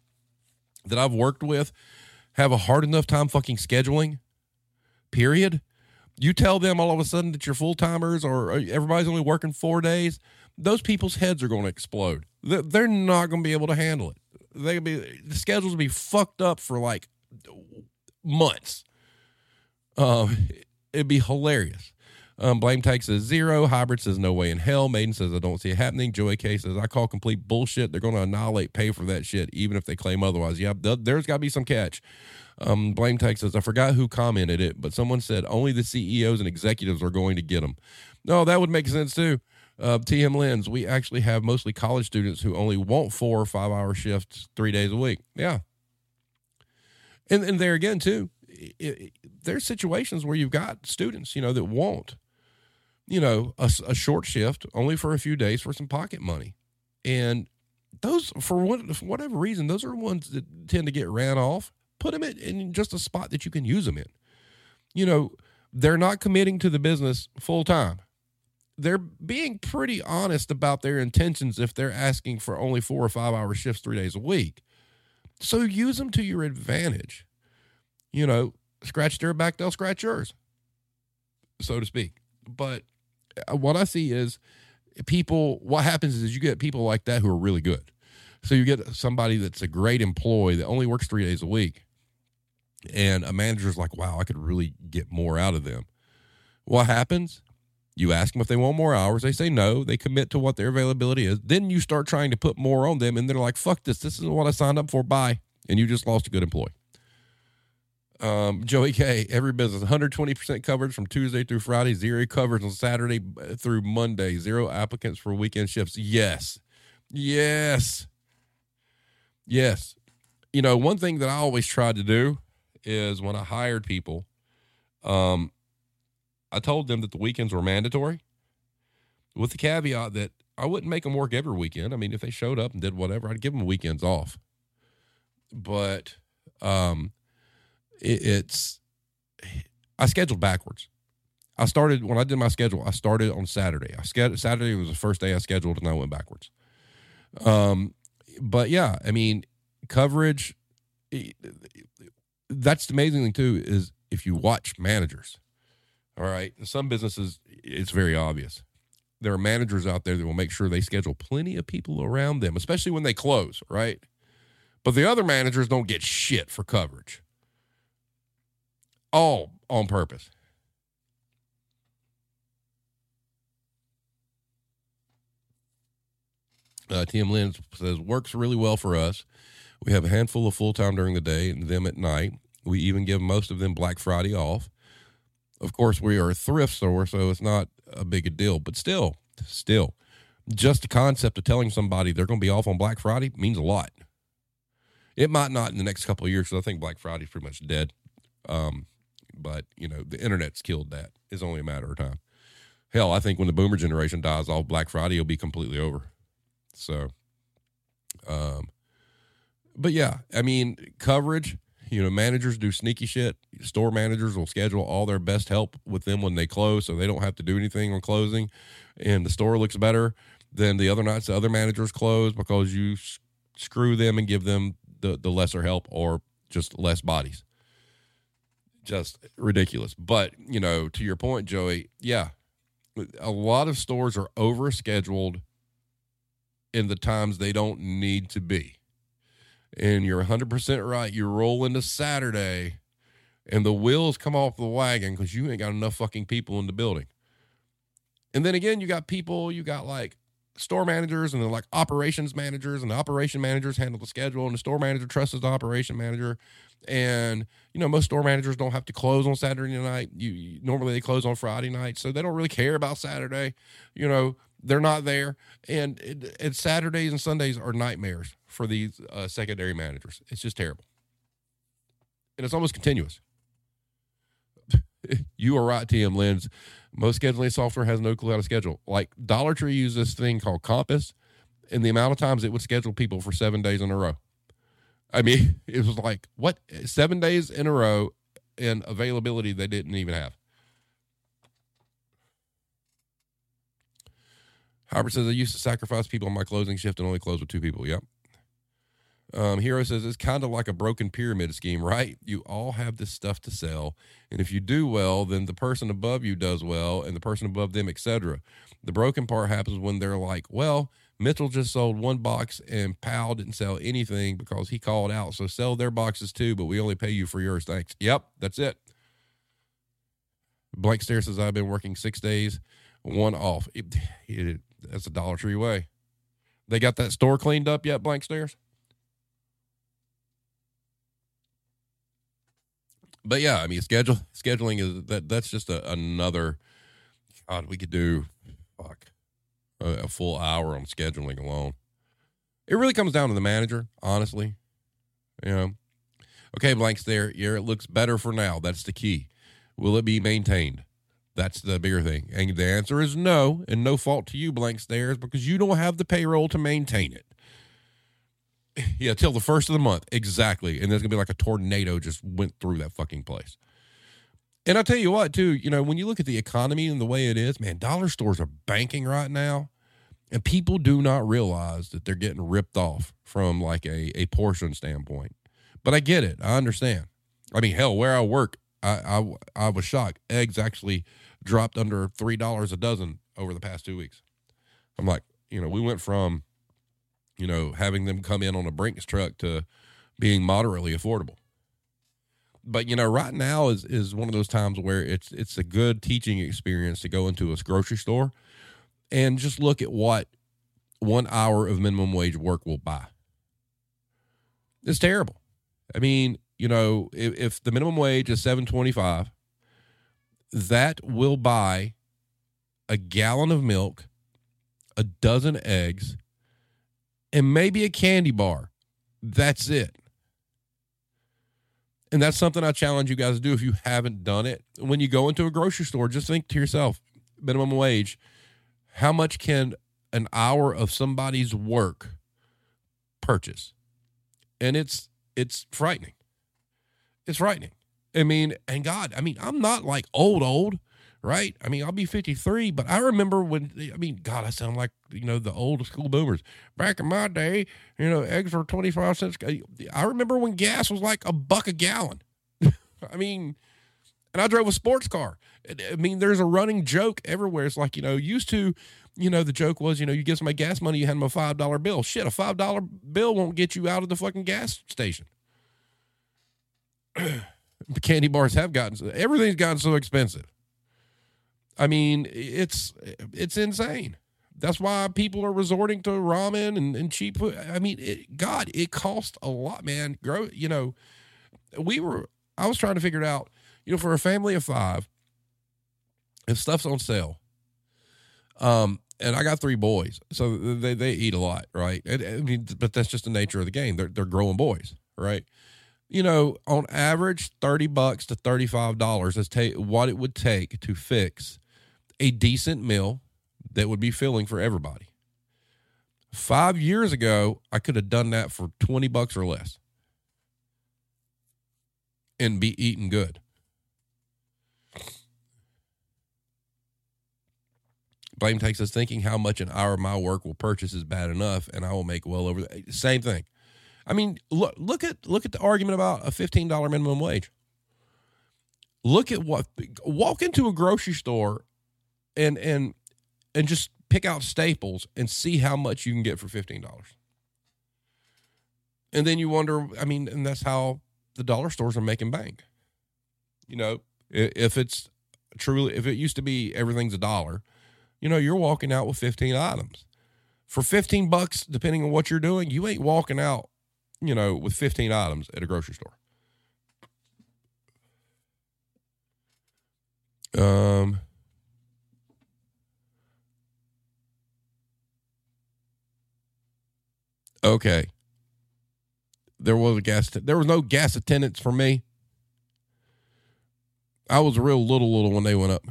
that I've worked with have a hard enough time fucking scheduling. Period. You tell them all of a sudden that you're full timers or uh, everybody's only working four days. Those people's heads are going to explode. They're not going to be able to handle it. They could be the schedules will be fucked up for like months. Um, it'd be hilarious. Um, Blame Tag says zero. Hybrid says no way in hell. Maiden says I don't see it happening. Joey K says I call complete bullshit. They're going to annihilate pay for that shit, even if they claim otherwise. Yeah, th- there's got to be some catch. Um, Blame Tag says I forgot who commented it, but someone said only the CEOs and executives are going to get them. No, that would make sense too. Uh, TM Lens, we actually have mostly college students who only want four or five hour shifts three days a week. Yeah. And, and there again, too, it, it, there's situations where you've got students, you know, that want, you know, a, a, short shift only for a few days for some pocket money. And those, for, for whatever reason, those are ones that tend to get ran off. Put them in, in just a spot that you can use them in. You know, they're not committing to the business full time. They're being pretty honest about their intentions if they're asking for only four or five hour shifts three days a week. So use them to your advantage. You know, scratch their back, they'll scratch yours, so to speak. But uh, what I see is people, what happens is you get people like that who are really good. So you get somebody that's a great employee that only works three days a week. And a manager's like, wow, I could really get more out of them. What happens? You ask them if they want more hours. They say no. They commit to what their availability is. Then you start trying to put more on them, and they're like, fuck this. This is what I signed up for. Bye. And you just lost a good employee. Um, Joey K, every business, 120% coverage from Tuesday through Friday, zero coverage on Saturday through Monday, zero applicants for weekend shifts. Yes. Yes. Yes. You know, one thing that I always tried to do is when I hired people, um, I told them that the weekends were mandatory with the caveat that I wouldn't make them work every weekend. I mean, if they showed up and did whatever, I'd give them weekends off. But, um, it, it's I scheduled backwards. I started when I did my schedule. I started on Saturday. I scheduled Saturday was the first day I scheduled, and I went backwards. Um, but yeah, I mean, coverage. That's the amazing thing too is if you watch managers. All right, in some businesses it's very obvious. There are managers out there that will make sure they schedule plenty of people around them, especially when they close. Right, but the other managers don't get shit for coverage all on purpose. Uh, TM Lynn says, works really well for us. We have a handful of full time during the day and them at night. We even give most of them Black Friday off. Of course, we are a thrift store, so it's not a big a deal, but still, still, just the concept of telling somebody they're going to be off on Black Friday means a lot. It might not in the next couple of years, because I think Black Friday's pretty much dead. Um, but you know the internet's killed that. It's only a matter of time. Hell, I think when the boomer generation dies off, Black Friday will be completely over. So, um, but yeah, I mean coverage. You know, managers do sneaky shit. Store managers will schedule all their best help with them when they close, so they don't have to do anything on closing, and the store looks better than the other nights the other managers close because you screw them and give them the the lesser help or just less bodies just ridiculous. But, you know, to your point, Joey, yeah, a lot of stores are overscheduled in the times they don't need to be. And you're 100% right. You roll into Saturday and the wheels come off the wagon because you ain't got enough fucking people in the building. And then again, you got people, you got like store managers and then like operations managers, and the operation managers handle the schedule, and the store manager trusts the operation manager. And you know, most store managers don't have to close on Saturday night. You, you normally they close on Friday night, so they don't really care about Saturday. You know, they're not there, and it, Saturdays and Sundays are nightmares for these uh, secondary managers. It's just terrible, and it's almost continuous. you are right, TM Lens. Most scheduling software has no clue how to schedule. Like Dollar Tree uses this thing called Compass, and the amount of times it would schedule people for seven days in a row. I mean, it was like what seven days in a row and availability they didn't even have. Hopper says I used to sacrifice people on my closing shift and only close with two people. Yep. Um, Hero says it's kind of like a broken pyramid scheme, right? You all have this stuff to sell, and if you do well, then the person above you does well, and the person above them, etc. The broken part happens when they're like, "Well, Mitchell just sold one box, and Powell didn't sell anything because he called out. So sell their boxes too, but we only pay you for yours. Thanks." Yep, that's it. Blank Stare says I've been working six days, one off. It, it, that's a Dollar Tree way. They got that store cleaned up yet, Blank Stairs? but yeah, I mean, schedule scheduling is that that's just a, another. God, we could do fuck a, a full hour on scheduling alone. It really comes down to the manager, honestly. You know, okay, blanks there. Yeah, it looks better for now. That's the key. Will it be maintained? That's the bigger thing. And the answer is no, and no fault to you, blank stairs, because you don't have the payroll to maintain it. Yeah, till the first of the month. Exactly. And there's to be like a tornado just went through that fucking place. And I'll tell you what, too, you know, when you look at the economy and the way it is, man, dollar stores are banking right now. And people do not realize that they're getting ripped off from like a, a portion standpoint. But I get it. I understand. I mean, hell, where I work, I, I, I was shocked. Eggs actually dropped under $3 a dozen over the past two weeks. I'm like, you know, we went from you know, having them come in on a Brinks truck to being moderately affordable. But you know, right now is is one of those times where it's it's a good teaching experience to go into a grocery store and just look at what one hour of minimum wage work will buy. It's terrible. I mean, you know, if, if the minimum wage is seven twenty five, that will buy a gallon of milk, a dozen eggs, and maybe a candy bar. That's it. And that's something I challenge you guys to do if you haven't done it. When you go into a grocery store, just think to yourself minimum wage, how much can an hour of somebody's work purchase? And it's it's frightening. It's frightening. I mean, and God, I mean, I'm not like old old right? I mean, I'll be 53, but I remember when, I mean, God, I sound like, you know, the old school boomers. Back in my day, you know, eggs were 25 cents. Uh, I remember when gas was like a buck a gallon. I mean, and I drove a sports car. I mean, there's a running joke everywhere. It's like, you know, used to, you know, the joke was, you know, you give somebody gas money, you hand them a $5 bill. Shit, a $5 bill won't get you out of the fucking gas station. the candy bars have gotten, so, everything's gotten so expensive. I mean, it's it's insane. That's why people are resorting to ramen and, and cheap food. I mean, it, God, it costs a lot, man. Grow, you know, we were. I was trying to figure it out. You know, for a family of five, if stuff's on sale, um, and I got three boys, so they they eat a lot, right? I mean, but that's just the nature of the game. They're they're growing boys, right? You know, on average, thirty bucks to thirty five dollars is take what it would take to fix a decent meal that would be filling for everybody. Five years ago, I could have done that for 20 bucks or less and be eating good. Blame Tag says thinking how much an hour of my work will purchase is bad enough, and I will make well over the same thing. I mean, look look at look at the argument about a fifteen dollar minimum wage. Look at what walk into a grocery store and and and just pick out staples and see how much you can get for $15. And then you wonder, I mean, and that's how the dollar stores are making bank. You know, if it's truly if it used to be everything's a dollar, you know, you're walking out with 15 items. For 15 bucks, depending on what you're doing, you ain't walking out, you know, with 15 items at a grocery store. Um Okay. There was a gas. T- there was no gas attendants for me. I was real little, little when they went up.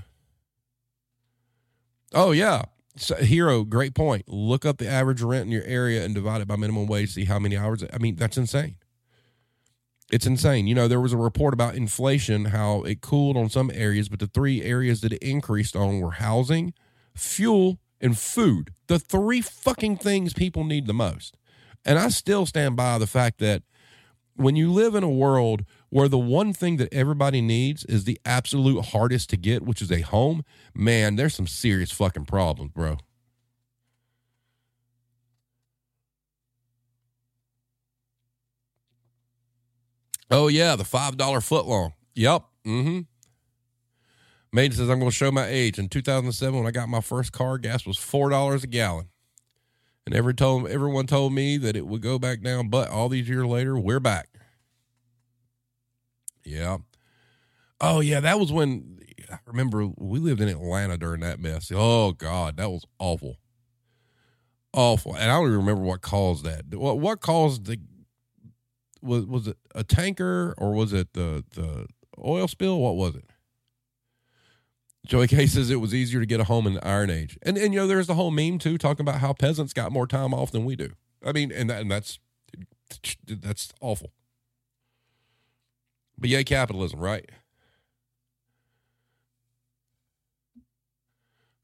Oh yeah, so, hero. Great point. Look up the average rent in your area and divide it by minimum wage. See how many hours. I mean, that's insane. It's insane. You know, there was a report about inflation, how it cooled on some areas, but the three areas that it increased on were housing, fuel, and food, the three fucking things people need the most. And I still stand by the fact that when you live in a world where the one thing that everybody needs is the absolute hardest to get, which is a home, man, there's some serious fucking problems, bro. Oh yeah, the five dollar foot long. Yep. Mm-hmm. Maiden says I'm going to show my age. In 2007, when I got my first car, gas was four dollars a gallon, and every told everyone told me that it would go back down. But all these years later, we're back. Yeah. Oh yeah, that was when I remember we lived in Atlanta during that mess. Oh God, that was awful, awful. And I don't even remember what caused that. What what caused the was was it a tanker or was it the the oil spill? What was it? Joey K says it was easier to get a home in the Iron Age, and and you know there's the whole meme too talking about how peasants got more time off than we do. I mean, and that, and that's that's awful. But yay, capitalism, right?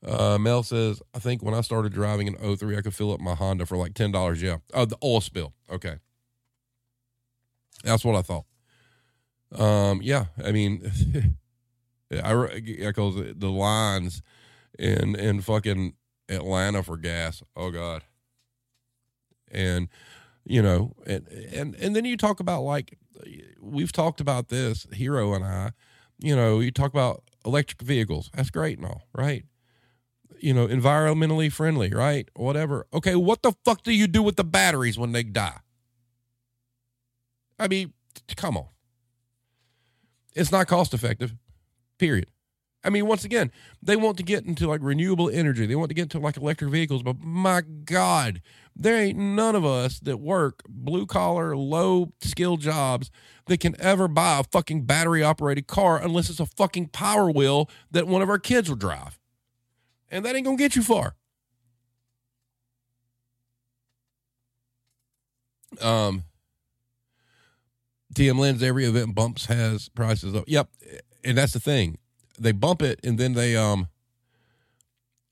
Uh, Mel says, I think when I started driving in 03, I could fill up my Honda for like $10. Yeah. Oh, the oil spill. Okay. That's what I thought. Um, yeah. I mean, I echoes the lines in, in fucking Atlanta for gas. Oh God. And, you know, and, and, and then you talk about like we've talked about this, Hero and I, you know, you talk about electric vehicles. That's great and all, right? You know, environmentally friendly, right? Whatever. Okay, what the fuck do you do with the batteries when they die? I mean, come on. It's not cost effective, period. I mean, once again, they want to get into like renewable energy. They want to get into like electric vehicles, but my God, there ain't none of us that work blue collar, low skill jobs that can ever buy a fucking battery operated car unless it's a fucking power wheel that one of our kids will drive. And that ain't gonna get you far. Um, TM Lens, every event bumps has prices up. Yep. And that's the thing. They bump it and then they um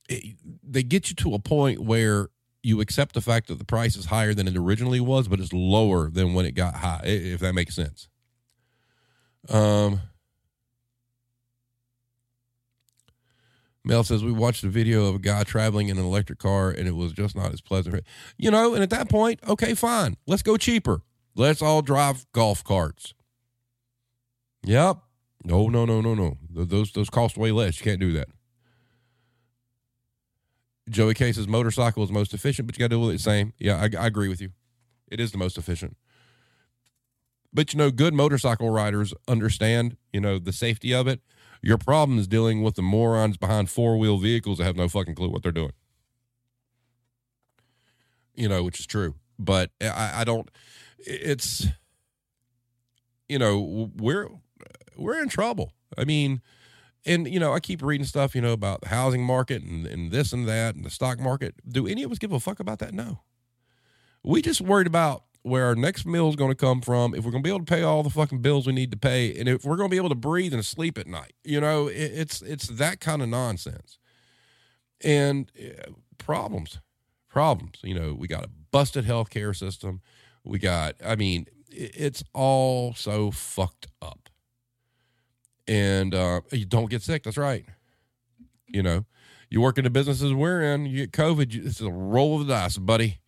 it, they get you to a point where you accept the fact that the price is higher than it originally was, but it's lower than when it got high, if that makes sense. Um Mel says we watched a video of a guy traveling in an electric car and it was just not as pleasant. You know, and at that point, okay, fine. Let's go cheaper. Let's all drive golf carts. Yep. No, no, no, no, no. Those those cost way less. You can't do that. Joey Case's motorcycle is most efficient, but you got to do it the same. Yeah, I, I agree with you. It is the most efficient. But you know, good motorcycle riders understand, you know, the safety of it. Your problem is dealing with the morons behind four wheel vehicles that have no fucking clue what they're doing. You know, which is true. But eh, I, I don't. It's you know we're we're in trouble. I mean, and you know, I keep reading stuff, you know, about the housing market and, and this and that and the stock market. Do any of us give a fuck about that? No. We just worried about where our next meal is going to come from, if we're going to be able to pay all the fucking bills we need to pay, and if we're going to be able to breathe and sleep at night. You know, it, it's it's that kind of nonsense. And uh, problems, problems. You know, we got a busted healthcare system. We got, I mean, it, it's all so fucked up and uh, you don't get sick. That's right. You know, you work in the businesses we're in, you get COVID, it's a roll of the dice, buddy.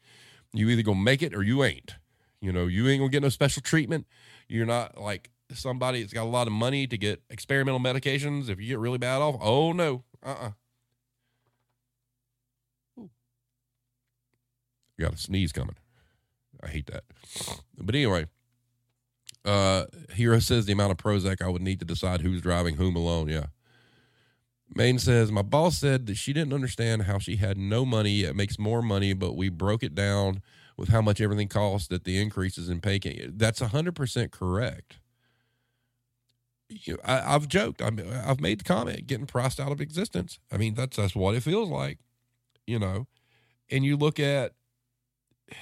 You either gonna make it or you ain't. You know, you ain't gonna get no special treatment. You're not like somebody that's got a lot of money to get experimental medications. If you get really bad off, oh no, uh uh-uh. uh got a sneeze coming. I hate that. But anyway, uh, Hero says the amount of Prozac I would need to decide who's driving whom alone. Yeah. Maine says, My boss said that she didn't understand how she had no money yet makes more money, but we broke it down with how much everything costs that the increases in pay. Can, that's 100% correct. You know, I, have joked. i have made the comment getting priced out of existence. I mean, that's, that's what it feels like, you know. And you look at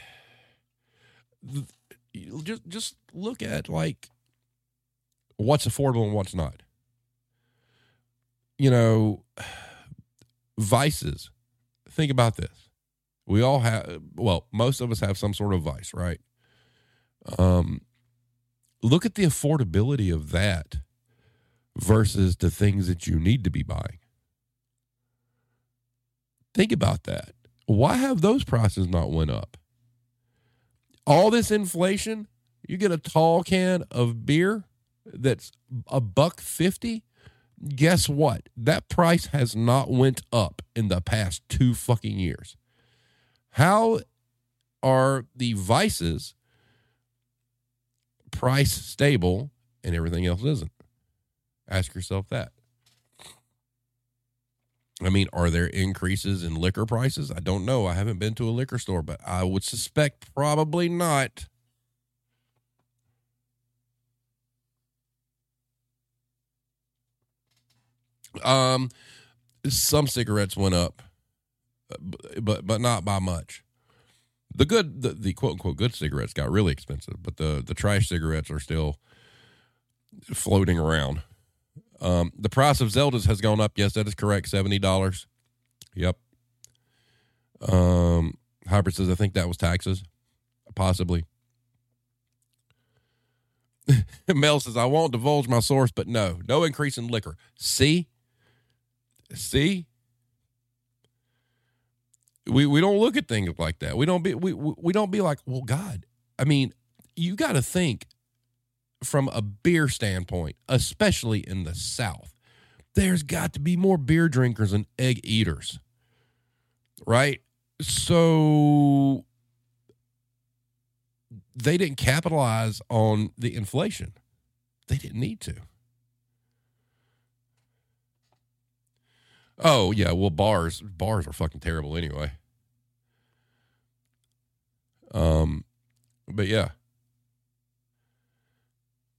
just just look at like what's affordable and what's not. You know, vices, think about this. We all have, well, most of us have some sort of vice, right? Um, look at the affordability of that versus the things that you need to be buying. Think about that. Why have those prices not went up? All this inflation, you get a tall can of beer that's a buck 50, guess what? That price has not went up in the past 2 fucking years. How are the vices price stable and everything else isn't? Ask yourself that. I mean, are there increases in liquor prices? I don't know. I haven't been to a liquor store, but I would suspect probably not. Um, some cigarettes went up, but but not by much. The good, the, the quote unquote good cigarettes got really expensive, but the the trash cigarettes are still floating around. Um, the price of Zeldas has gone up. Yes, that is correct. Seventy dollars. Yep. Um, Hybrid says I think that was taxes, possibly. Mel says I won't divulge my source, but no, no increase in liquor. See, see, we we don't look at things like that. We don't be we we don't be like, well, God. I mean, you got to think from a beer standpoint, especially in the South. There's got to be more beer drinkers and egg eaters, right? So they didn't capitalize on the inflation. They didn't need to. Oh yeah, well bars bars are fucking terrible anyway. Um, but yeah.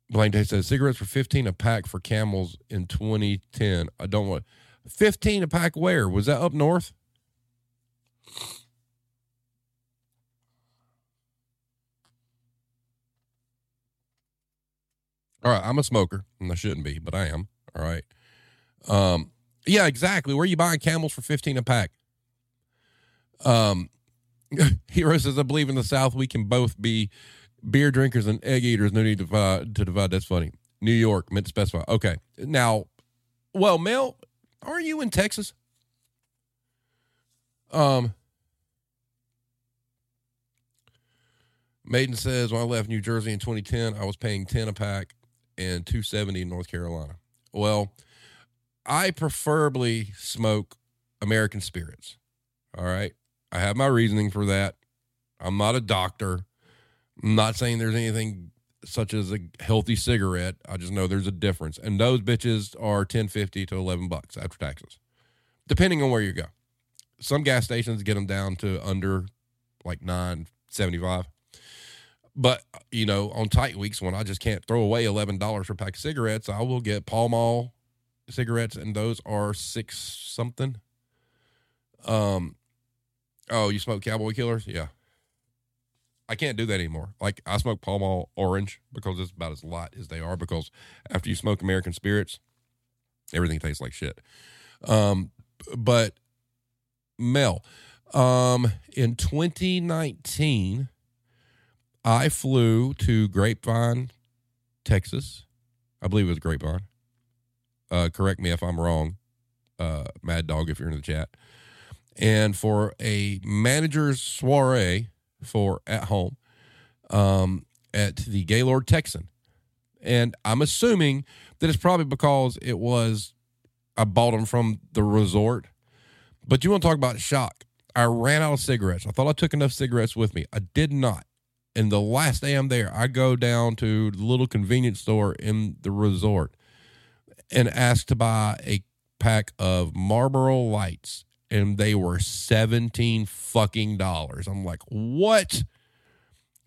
Blaine Day says cigarettes for fifteen a pack for camels in 2010. I don't want fifteen a pack. Where was that up north? All right, I'm a smoker, and I shouldn't be, but I am. All right. Um, yeah, exactly. Where are you buying camels for 15 a pack? Um, Hero says, I believe in the South we can both be beer drinkers and egg eaters. No need to divide. To divide. That's funny. New York meant to specify. Okay. Now, well, Mel, are you in Texas? Um, Maiden says, when I left New Jersey in 2010, I was paying 10 a pack and 270 in North Carolina. Well, I preferably smoke American spirits. All right. I have my reasoning for that. I'm not a doctor. I'm not saying there's anything such as a healthy cigarette. I just know there's a difference. And those bitches are 1050 to 11 bucks after taxes, depending on where you go. Some gas stations get them down to under like 975. But, you know, on tight weeks when I just can't throw away $11 for a pack of cigarettes, I will get Pall Mall cigarettes, and those are six something. Um, oh, you smoke Cowboy Killers? Yeah. I can't do that anymore. Like I smoke Pall Mall Orange because it's about as light as they are. Because after you smoke American Spirits, everything tastes like shit. Um, but Mel, um, in 2019, I flew to Grapevine, Texas. I believe it was Grapevine. Uh, correct me if I'm wrong, uh, Mad Dog, if you're in the chat. And for a manager's soiree for at home um, at the Gaylord Texan. And I'm assuming that it's probably because it was, I bought them from the resort. But you want to talk about shock. I ran out of cigarettes. I thought I took enough cigarettes with me. I did not. And the last day I'm there, I go down to the little convenience store in the resort and ask to buy a pack of Marlboro Lights, and they were seventeen fucking dollars. I'm like, what?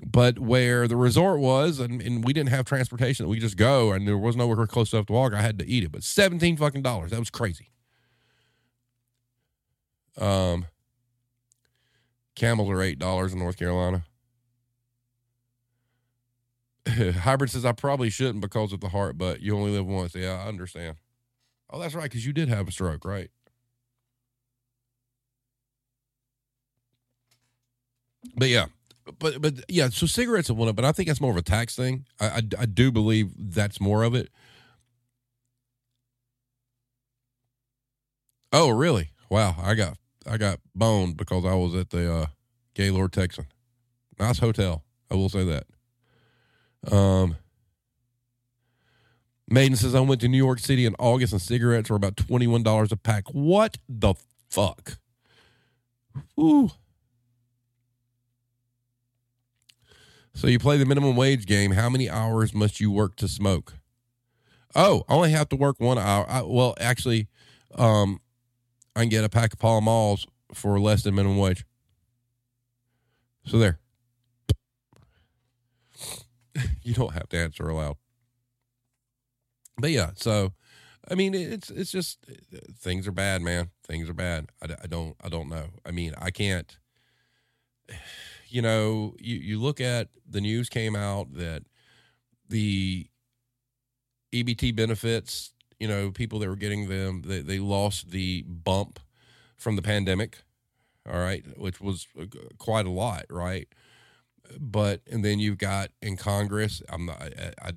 But where the resort was, and, and we didn't have transportation, we just go, and there was nowhere close enough to walk. I had to eat it, but seventeen fucking dollars. That was crazy. Um, camels are eight dollars in North Carolina. Hybrid says I probably shouldn't because of the heart, but you only live once. Yeah, I understand. Oh, that's right, because you did have a stroke, right? But yeah, but but yeah, so cigarettes have went up, but I think that's more of a tax thing. I, I I do believe that's more of it. Oh, really? Wow, I got I got boned because I was at the uh, Gaylord Texan. Nice hotel, I will say that. Um, Maiden says I went to New York City in August and cigarettes were about twenty one dollars a pack. What the fuck? Ooh. So you play the minimum wage game. How many hours must you work to smoke? Oh, I only have to work one hour. I, well, actually, um, I can get a pack of Pall Malls for less than minimum wage. So there. you don't have to answer aloud. But yeah, so I mean, it's it's just things are bad, man. Things are bad. I, I don't I don't know. I mean, I can't. You know, you you look at the news came out that the EBT benefits, you know, people that were getting them, they, they lost the bump from the pandemic. All right, which was quite a lot, right? But and then you've got in Congress. I'm not. I, I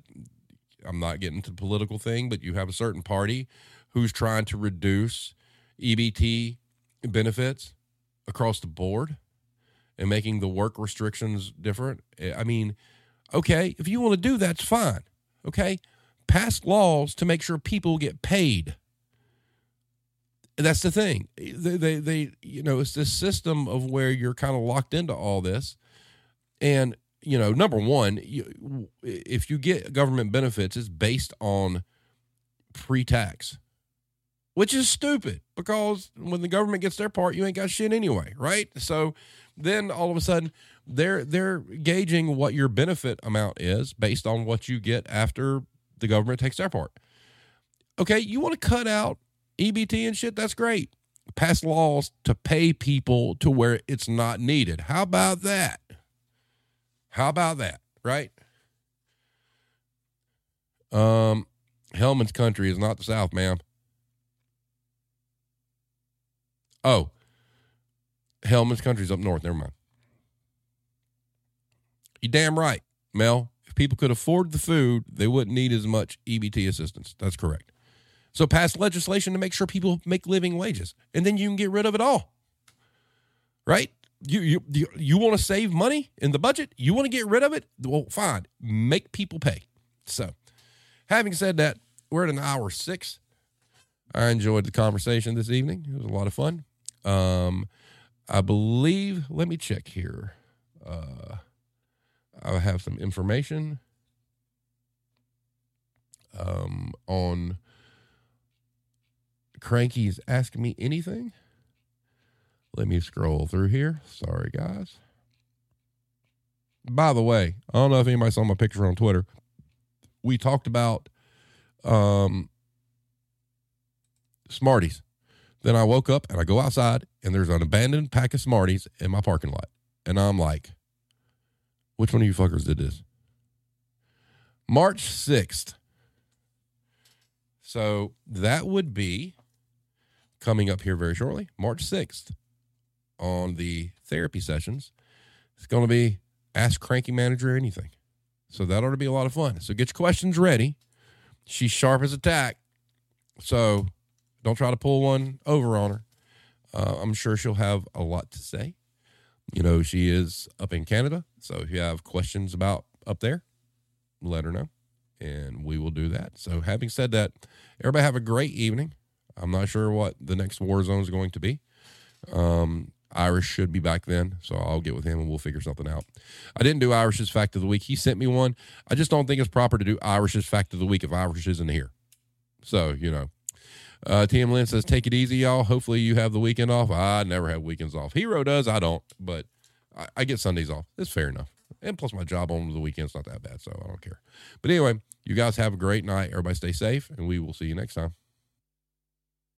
I'm not getting to the political thing, but you have a certain party who's trying to reduce EBT benefits across the board and making the work restrictions different. Eh, I mean, okay, if you want to do that's fine. Okay, pass laws to make sure people get paid. That's the thing. Eh, they, they, they, you know, it's this system of where you're kind of locked into all this, and you know, number one, you, if you get government benefits, it's based on pre-tax, which is stupid because when the government gets their part, you ain't got shit anyway, right? So then all of a sudden they're they're gauging what your benefit amount is based on what you get after the government takes their part. Okay, you want to cut out EBT and shit, that's great. Pass laws to pay people to where it's not needed. How about that? How about that, right? Um Hellmann's country is not the South, ma'am. Oh, Hellmann's country's up north. Never mind. You damn right, Mel. If people could afford the food, they wouldn't need as much EBT assistance. That's correct. So pass legislation to make sure people make living wages, and then you can get rid of it all. Right? You you you, you want to save money in the budget? You want to get rid of it? Well, fine. Make people pay. So, having said that, we're at an hour six. I enjoyed the conversation this evening. It was a lot of fun. Um, I believe. Let me check here. Uh, I have some information um, on Cranky's Ask Me Anything. Let me scroll through here. Sorry, guys. By the way, I don't know if anybody saw my picture on Twitter. We talked about um, Smarties. Then I woke up and I go outside and there's an abandoned pack of Smarties in my parking lot. And I'm like, which one of you fuckers did this? March 6th. So that would be coming up here very shortly, March 6th on the therapy sessions. It's going to be Ask Cranky Manager anything. So that ought to be a lot of fun. So get your questions ready. She's sharp as a tack. So don't try to pull one over on her. Uh, I'm sure she'll have a lot to say. You know, she is up in Canada. So if you have questions about up there, let her know and we will do that. So, having said that, everybody have a great evening. I'm not sure what the next war zone is going to be. Um, Irish should be back then, so I'll get with him and we'll figure something out. I didn't do Irish's fact of the week. He sent me one. I just don't think it's proper to do Irish's fact of the week if Irish isn't here. So, you know. Uh, TM Lynn says, take it easy, y'all. Hopefully you have the weekend off. I never have weekends off. Hero does, I don't, but I, I get Sundays off. It's fair enough. And plus my job on the weekend's not that bad, so I don't care. But anyway, you guys have a great night. Everybody stay safe, and we will see you next time.